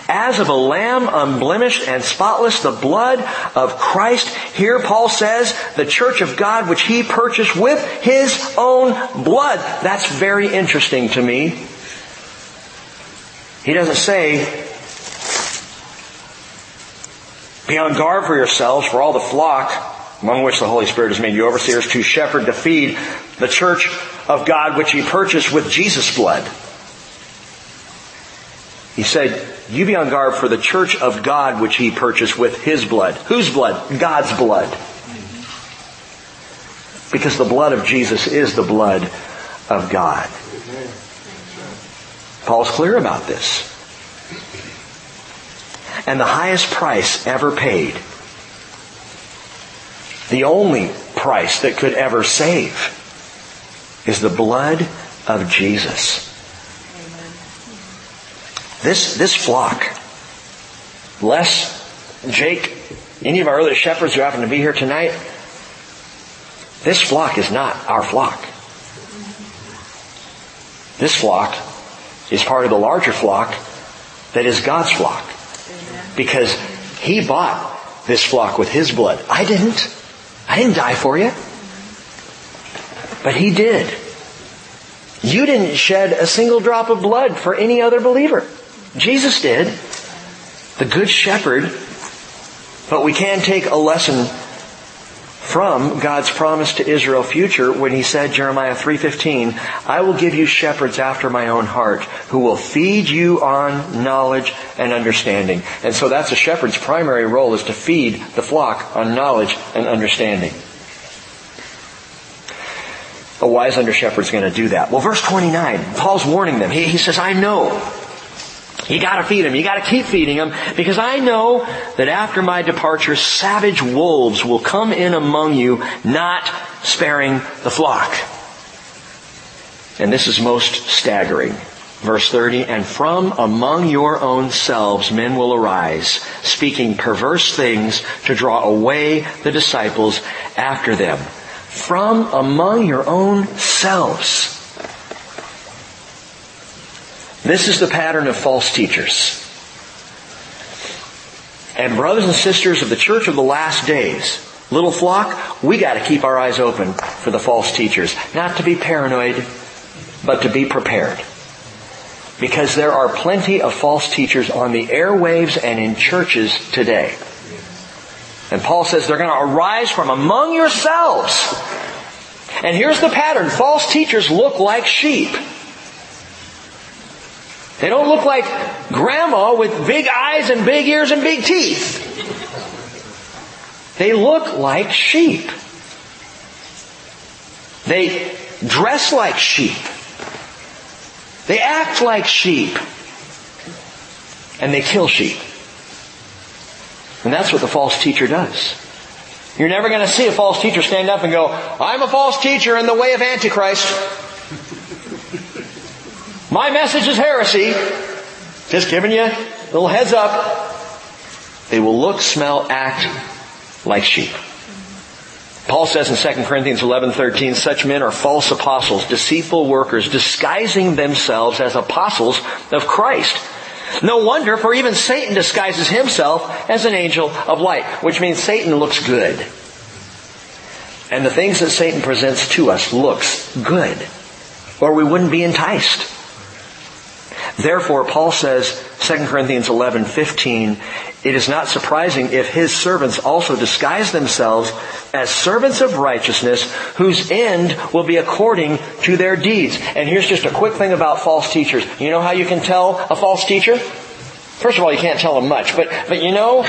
As of a lamb unblemished and spotless, the blood of Christ. Here Paul says, the church of God which he purchased with his own blood. That's very interesting to me. He doesn't say, be on guard for yourselves, for all the flock among which the Holy Spirit has made you overseers to shepherd, to feed the church of God which he purchased with Jesus' blood. He said, you be on guard for the church of God which he purchased with his blood. Whose blood? God's blood. Because the blood of Jesus is the blood of God. Paul's clear about this. And the highest price ever paid, the only price that could ever save, is the blood of Jesus. This, this flock, Les, Jake, any of our other shepherds who happen to be here tonight, this flock is not our flock. This flock is part of the larger flock that is God's flock. Because He bought this flock with His blood. I didn't. I didn't die for you. But he did. You didn't shed a single drop of blood for any other believer. Jesus did. The good shepherd. But we can take a lesson from God's promise to Israel future when he said, Jeremiah 3.15, I will give you shepherds after my own heart who will feed you on knowledge and understanding. And so that's a shepherd's primary role is to feed the flock on knowledge and understanding. A wise under shepherd's going to do that. Well, verse 29, Paul's warning them. He, he says, I know. You gotta feed them. You gotta keep feeding them because I know that after my departure, savage wolves will come in among you, not sparing the flock. And this is most staggering. Verse 30, and from among your own selves men will arise, speaking perverse things to draw away the disciples after them from among your own selves. This is the pattern of false teachers. And brothers and sisters of the church of the last days, little flock, we gotta keep our eyes open for the false teachers. Not to be paranoid, but to be prepared. Because there are plenty of false teachers on the airwaves and in churches today. And Paul says they're going to arise from among yourselves. And here's the pattern. False teachers look like sheep. They don't look like grandma with big eyes and big ears and big teeth. They look like sheep. They dress like sheep. They act like sheep. And they kill sheep. And that's what the false teacher does. You're never going to see a false teacher stand up and go, I'm a false teacher in the way of Antichrist. My message is heresy. Just giving you a little heads up. They will look, smell, act like sheep. Paul says in 2 Corinthians 11:13, such men are false apostles, deceitful workers, disguising themselves as apostles of Christ. No wonder, for even Satan disguises himself as an angel of light, which means Satan looks good. And the things that Satan presents to us looks good, or we wouldn't be enticed. Therefore, Paul says, 2 Corinthians 11, 15, it is not surprising if his servants also disguise themselves as servants of righteousness whose end will be according to their deeds. And here's just a quick thing about false teachers. You know how you can tell a false teacher? First of all, you can't tell them much, but, but you know,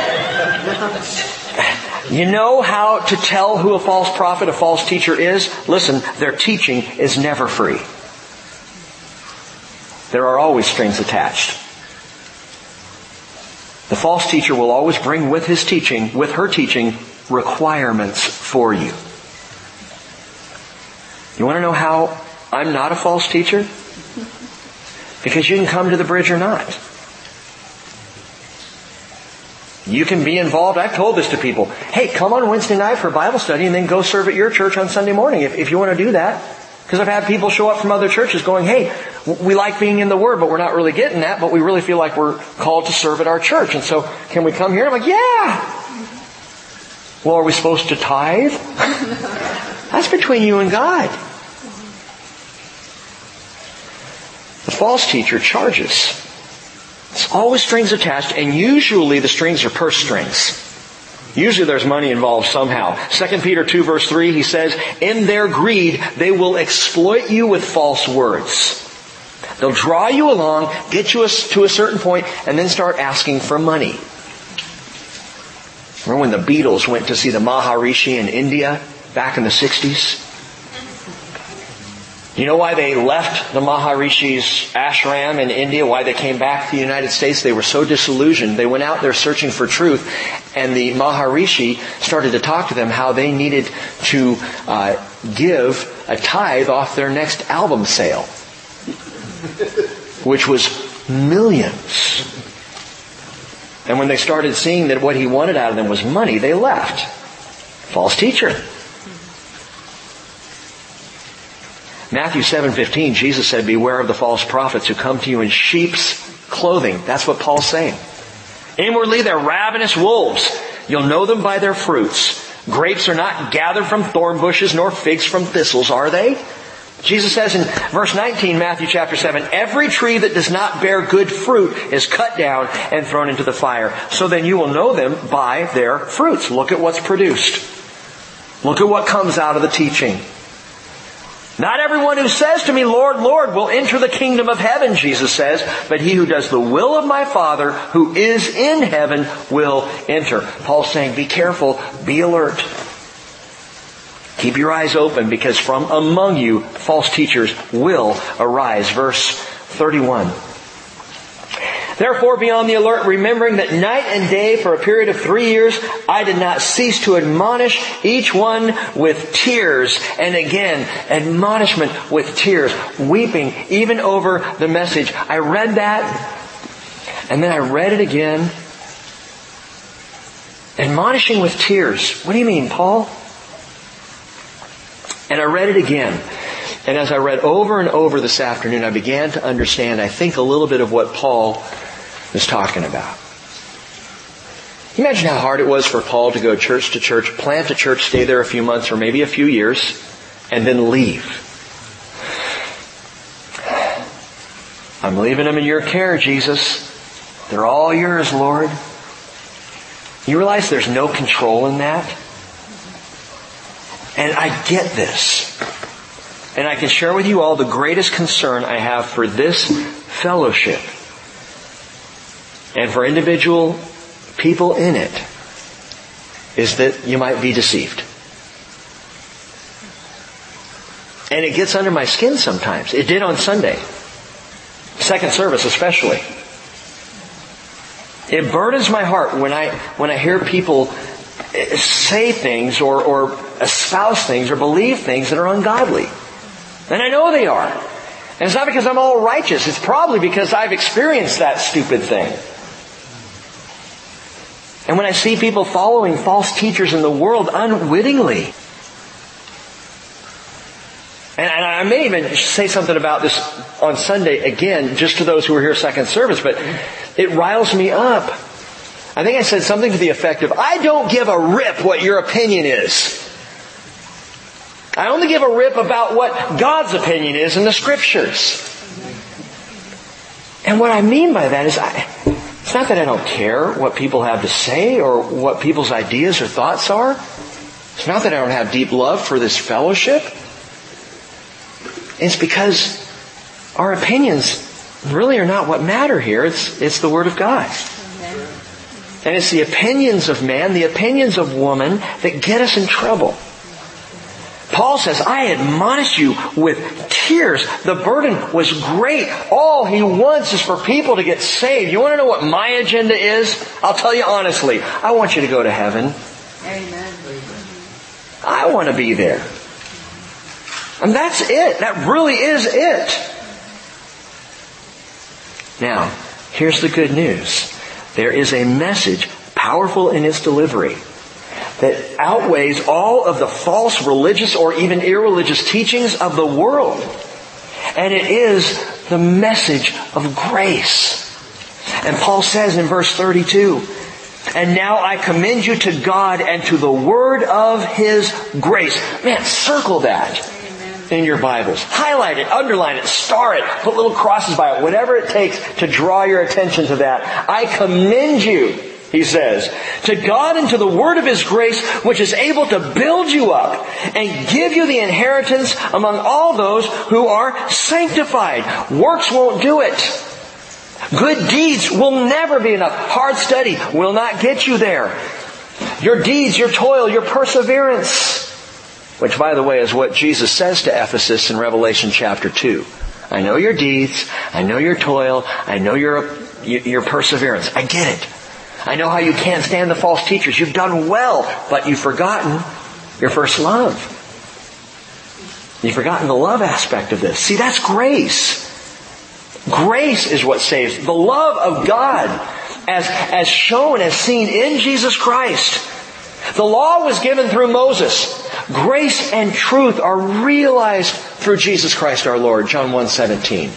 you know how to tell who a false prophet, a false teacher is? Listen, their teaching is never free. There are always strings attached. The false teacher will always bring with his teaching, with her teaching, requirements for you. You want to know how I'm not a false teacher? Because you can come to the bridge or not. You can be involved. I've told this to people. Hey, come on Wednesday night for Bible study and then go serve at your church on Sunday morning if, if you want to do that. Because I've had people show up from other churches going, hey, we like being in the Word, but we're not really getting that, but we really feel like we're called to serve at our church. And so, can we come here? I'm like, yeah! Well, are we supposed to tithe? That's between you and God. The false teacher charges. It's always strings attached, and usually the strings are purse strings. Usually there's money involved somehow. 2 Peter 2 verse 3, he says, In their greed, they will exploit you with false words. They'll draw you along, get you to a certain point, and then start asking for money. Remember when the Beatles went to see the Maharishi in India back in the 60s? You know why they left the Maharishi's ashram in India? Why they came back to the United States? They were so disillusioned. They went out there searching for truth, and the Maharishi started to talk to them how they needed to uh, give a tithe off their next album sale, which was millions. And when they started seeing that what he wanted out of them was money, they left. False teacher. Matthew 7:15, Jesus said, "Beware of the false prophets who come to you in sheep's clothing." That's what Paul's saying. Inwardly, they're ravenous wolves. You'll know them by their fruits. Grapes are not gathered from thorn bushes nor figs from thistles, are they? Jesus says in verse 19, Matthew chapter 7, every tree that does not bear good fruit is cut down and thrown into the fire. So then you will know them by their fruits. Look at what's produced. Look at what comes out of the teaching. Not everyone who says to me, Lord, Lord, will enter the kingdom of heaven, Jesus says, but he who does the will of my Father who is in heaven will enter. Paul's saying, be careful, be alert. Keep your eyes open because from among you false teachers will arise. Verse 31. Therefore be on the alert, remembering that night and day for a period of three years I did not cease to admonish each one with tears. And again, admonishment with tears, weeping even over the message. I read that, and then I read it again. Admonishing with tears. What do you mean, Paul? And I read it again. And as I read over and over this afternoon, I began to understand, I think, a little bit of what Paul is talking about. Imagine how hard it was for Paul to go church to church, plant a church, stay there a few months or maybe a few years, and then leave? I'm leaving them in your care, Jesus. They're all yours, Lord. You realize there's no control in that? And I get this. And I can share with you all the greatest concern I have for this fellowship and for individual people in it is that you might be deceived. And it gets under my skin sometimes. It did on Sunday. Second service especially. It burdens my heart when I, when I hear people eh, say things or, or espouse things or believe things that are ungodly. And I know they are. And it's not because I'm all righteous. It's probably because I've experienced that stupid thing. And when I see people following false teachers in the world unwittingly, and, I may even say something about this on Sunday again, just to those who are here second service, but it riles me up. I think I said something to the effect of, I don't give a rip what your opinion is. I only give a rip about what God's opinion is in the scriptures. And what I mean by that is I, it's not that I don't care what people have to say or what people's ideas or thoughts are. It's not that I don't have deep love for this fellowship. It's because our opinions really are not what matter here. It's, it's the Word of God. And it's the opinions of man, the opinions of woman that get us in trouble. Paul says, I admonish you with tears. The burden was great. All he wants is for people to get saved. You want to know what my agenda is? I'll tell you honestly. I want you to go to heaven. Amen. I want to be there. And that's it. That really is it. Now, here's the good news. There is a message powerful in its delivery that outweighs all of the false religious or even irreligious teachings of the world. And it is the message of grace. And Paul says in verse 32, and now I commend you to God and to the word of His grace. Man, circle that in your Bibles. Highlight it, underline it, star it, put little crosses by it, whatever it takes to draw your attention to that. I commend you he says, to God and to the word of His grace, which is able to build you up and give you the inheritance among all those who are sanctified. Works won't do it. Good deeds will never be enough. Hard study will not get you there. Your deeds, your toil, your perseverance, which by the way is what Jesus says to Ephesus in Revelation chapter 2. I know your deeds, I know your toil, I know your, your perseverance. I get it. I know how you can't stand the false teachers. You've done well, but you've forgotten your first love. You've forgotten the love aspect of this. See, that's grace. Grace is what saves. The love of God as, as shown, as seen in Jesus Christ. The law was given through Moses. Grace and truth are realized through Jesus Christ our Lord. John 1 17.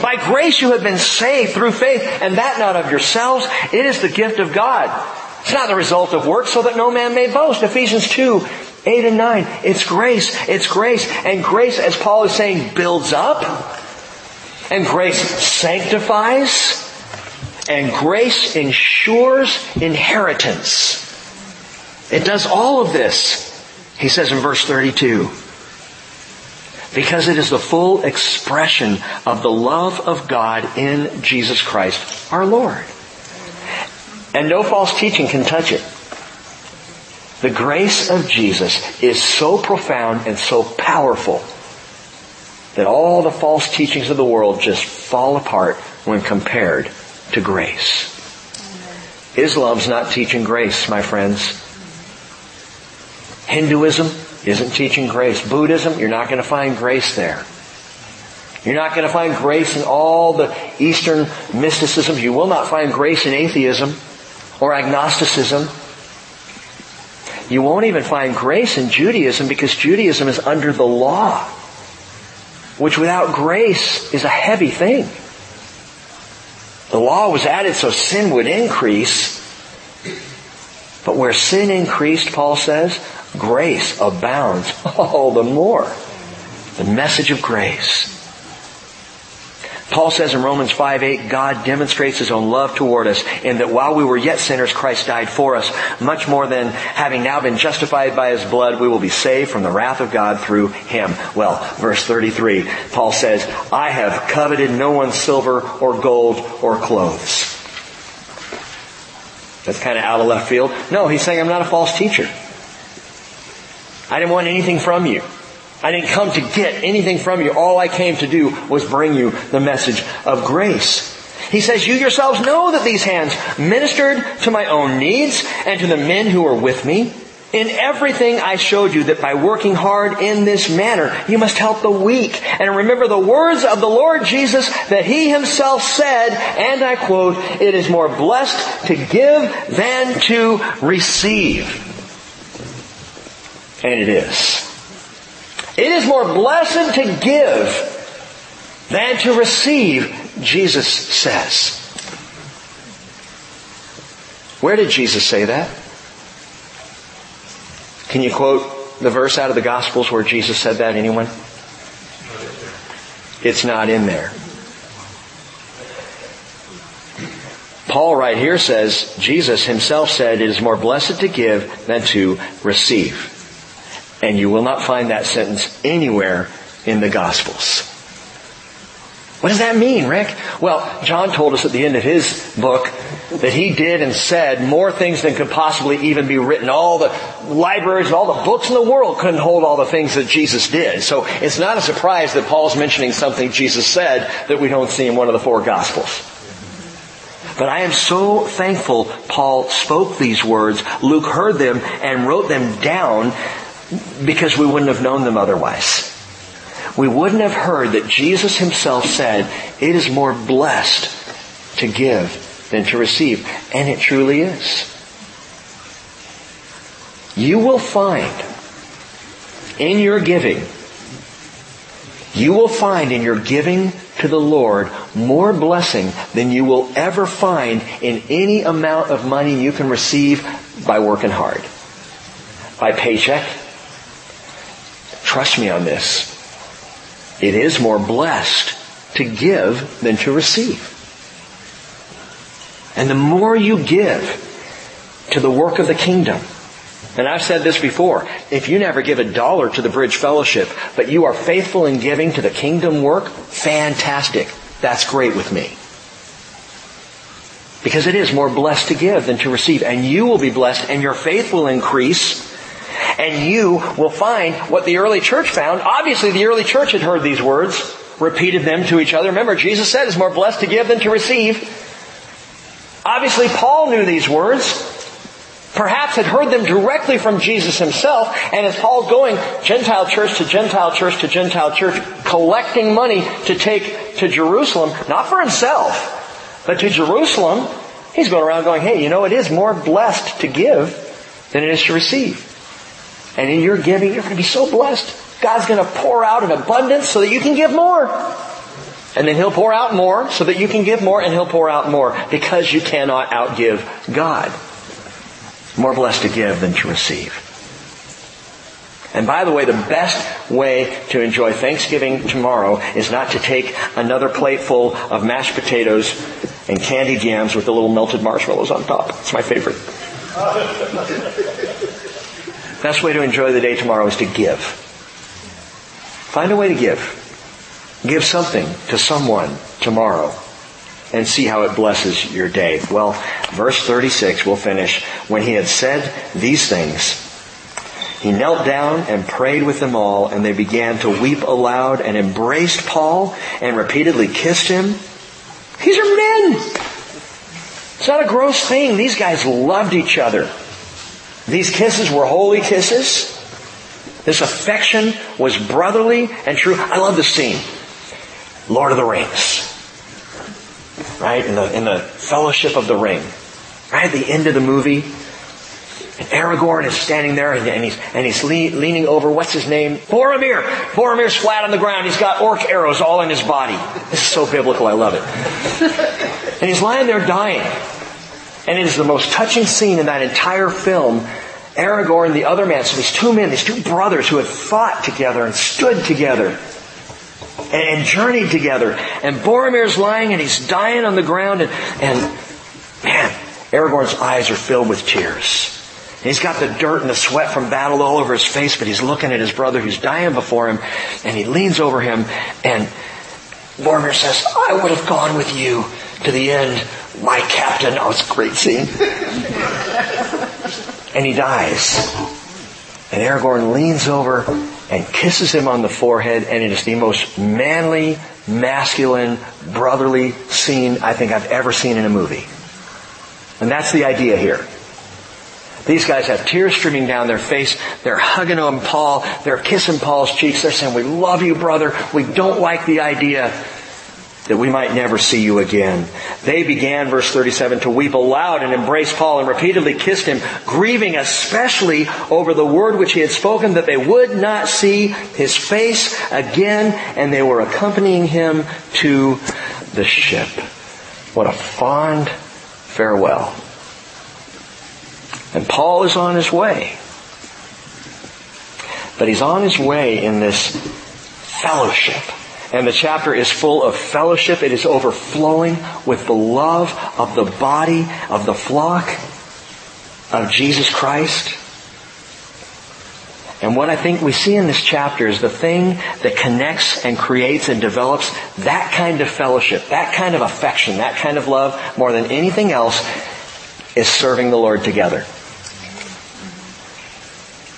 By grace you have been saved through faith, and that not of yourselves. It is the gift of God. It's not the result of work so that no man may boast. Ephesians 2, 8 and 9. It's grace. It's grace. And grace, as Paul is saying, builds up. And grace sanctifies. And grace ensures inheritance. It does all of this. He says in verse 32. Because it is the full expression of the love of God in Jesus Christ, our Lord. And no false teaching can touch it. The grace of Jesus is so profound and so powerful that all the false teachings of the world just fall apart when compared to grace. Islam's not teaching grace, my friends. Hinduism isn't teaching grace. Buddhism, you're not going to find grace there. You're not going to find grace in all the Eastern mysticisms. You will not find grace in atheism or agnosticism. You won't even find grace in Judaism because Judaism is under the law, which without grace is a heavy thing. The law was added so sin would increase, but where sin increased, Paul says, grace abounds all the more. The message of grace. Paul says in Romans 5 8, God demonstrates his own love toward us in that while we were yet sinners, Christ died for us. Much more than having now been justified by his blood, we will be saved from the wrath of God through him. Well, verse 33, Paul says, I have coveted no one's silver or gold or clothes. That's kind of out of left field. No, he's saying I'm not a false teacher. I didn't want anything from you. I didn't come to get anything from you. All I came to do was bring you the message of grace. He says, you yourselves know that these hands ministered to my own needs and to the men who were with me. In everything I showed you that by working hard in this manner, you must help the weak. And remember the words of the Lord Jesus that He Himself said, and I quote, it is more blessed to give than to receive. And it is. It is more blessed to give than to receive, Jesus says. Where did Jesus say that? Can you quote the verse out of the Gospels where Jesus said that, anyone? It's not in there. Paul right here says, Jesus himself said, it is more blessed to give than to receive. And you will not find that sentence anywhere in the Gospels. What does that mean, Rick? Well, John told us at the end of his book that he did and said more things than could possibly even be written. All the libraries and all the books in the world couldn't hold all the things that Jesus did. So it's not a surprise that Paul's mentioning something Jesus said that we don't see in one of the four Gospels. But I am so thankful Paul spoke these words, Luke heard them and wrote them down because we wouldn't have known them otherwise. We wouldn't have heard that Jesus himself said, it is more blessed to give than to receive. And it truly is. You will find in your giving, you will find in your giving to the Lord more blessing than you will ever find in any amount of money you can receive by working hard. By paycheck, Trust me on this. It is more blessed to give than to receive. And the more you give to the work of the kingdom, and I've said this before, if you never give a dollar to the Bridge Fellowship, but you are faithful in giving to the kingdom work, fantastic. That's great with me. Because it is more blessed to give than to receive. And you will be blessed and your faith will increase and you will find what the early church found. Obviously the early church had heard these words, repeated them to each other. Remember, Jesus said it's more blessed to give than to receive. Obviously Paul knew these words. Perhaps had heard them directly from Jesus himself, and as Paul's going Gentile church to Gentile church to Gentile church, collecting money to take to Jerusalem, not for himself, but to Jerusalem, he's going around going, hey, you know, it is more blessed to give than it is to receive. And in your giving, you're going to be so blessed. God's going to pour out in abundance so that you can give more. And then He'll pour out more so that you can give more and He'll pour out more because you cannot outgive God. More blessed to give than to receive. And by the way, the best way to enjoy Thanksgiving tomorrow is not to take another plate full of mashed potatoes and candy jams with the little melted marshmallows on top. It's my favorite. best way to enjoy the day tomorrow is to give. Find a way to give. Give something to someone tomorrow and see how it blesses your day. Well, verse 36, we'll finish. When he had said these things, he knelt down and prayed with them all, and they began to weep aloud and embraced Paul and repeatedly kissed him. These are men! It's not a gross thing. These guys loved each other. These kisses were holy kisses. This affection was brotherly and true. I love the scene. Lord of the Rings. Right? In the, in the fellowship of the ring. Right at the end of the movie. And Aragorn is standing there and, he's, and he's le- leaning over, what's his name? Boromir! Boromir's flat on the ground. He's got orc arrows all in his body. This is so biblical, I love it. and he's lying there dying. And it is the most touching scene in that entire film. Aragorn, the other man, so these two men, these two brothers who had fought together and stood together and, and journeyed together. And Boromir's lying and he's dying on the ground and, and man, Aragorn's eyes are filled with tears. And he's got the dirt and the sweat from battle all over his face, but he's looking at his brother who's dying before him, and he leans over him, and Boromir says, I would have gone with you to the end, my captain. Oh, it's a great scene. and he dies. And Aragorn leans over and kisses him on the forehead, and it is the most manly, masculine, brotherly scene I think I've ever seen in a movie. And that's the idea here. These guys have tears streaming down their face. They're hugging on Paul. They're kissing Paul's cheeks. They're saying, we love you, brother. We don't like the idea that we might never see you again. They began, verse 37, to weep aloud and embrace Paul and repeatedly kissed him, grieving especially over the word which he had spoken that they would not see his face again, and they were accompanying him to the ship. What a fond farewell. And Paul is on his way. But he's on his way in this fellowship and the chapter is full of fellowship. It is overflowing with the love of the body of the flock of Jesus Christ. And what I think we see in this chapter is the thing that connects and creates and develops that kind of fellowship, that kind of affection, that kind of love more than anything else is serving the Lord together.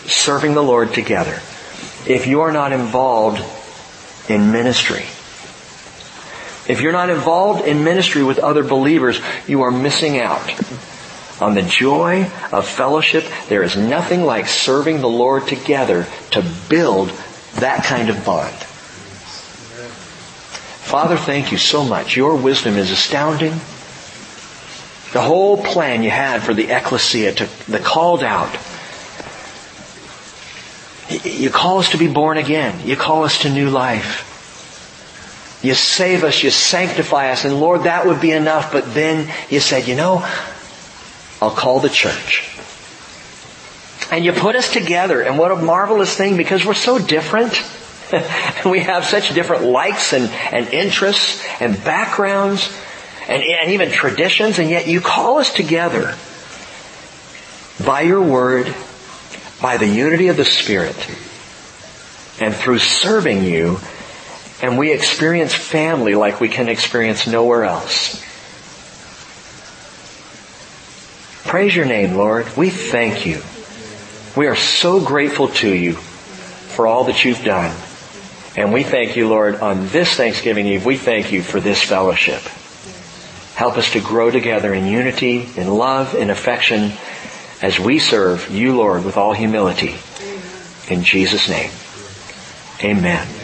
Serving the Lord together. If you are not involved in ministry. If you're not involved in ministry with other believers, you are missing out on the joy of fellowship. There is nothing like serving the Lord together to build that kind of bond. Father, thank you so much. Your wisdom is astounding. The whole plan you had for the ecclesia, to the called out, you call us to be born again. You call us to new life. You save us, you sanctify us, and Lord, that would be enough, but then you said, you know, I'll call the church. And you put us together, and what a marvelous thing because we're so different. and we have such different likes and, and interests and backgrounds and, and even traditions, and yet you call us together by your word by the unity of the Spirit and through serving you, and we experience family like we can experience nowhere else. Praise your name, Lord. We thank you. We are so grateful to you for all that you've done. And we thank you, Lord, on this Thanksgiving Eve, we thank you for this fellowship. Help us to grow together in unity, in love, in affection, as we serve you, Lord, with all humility. In Jesus' name. Amen.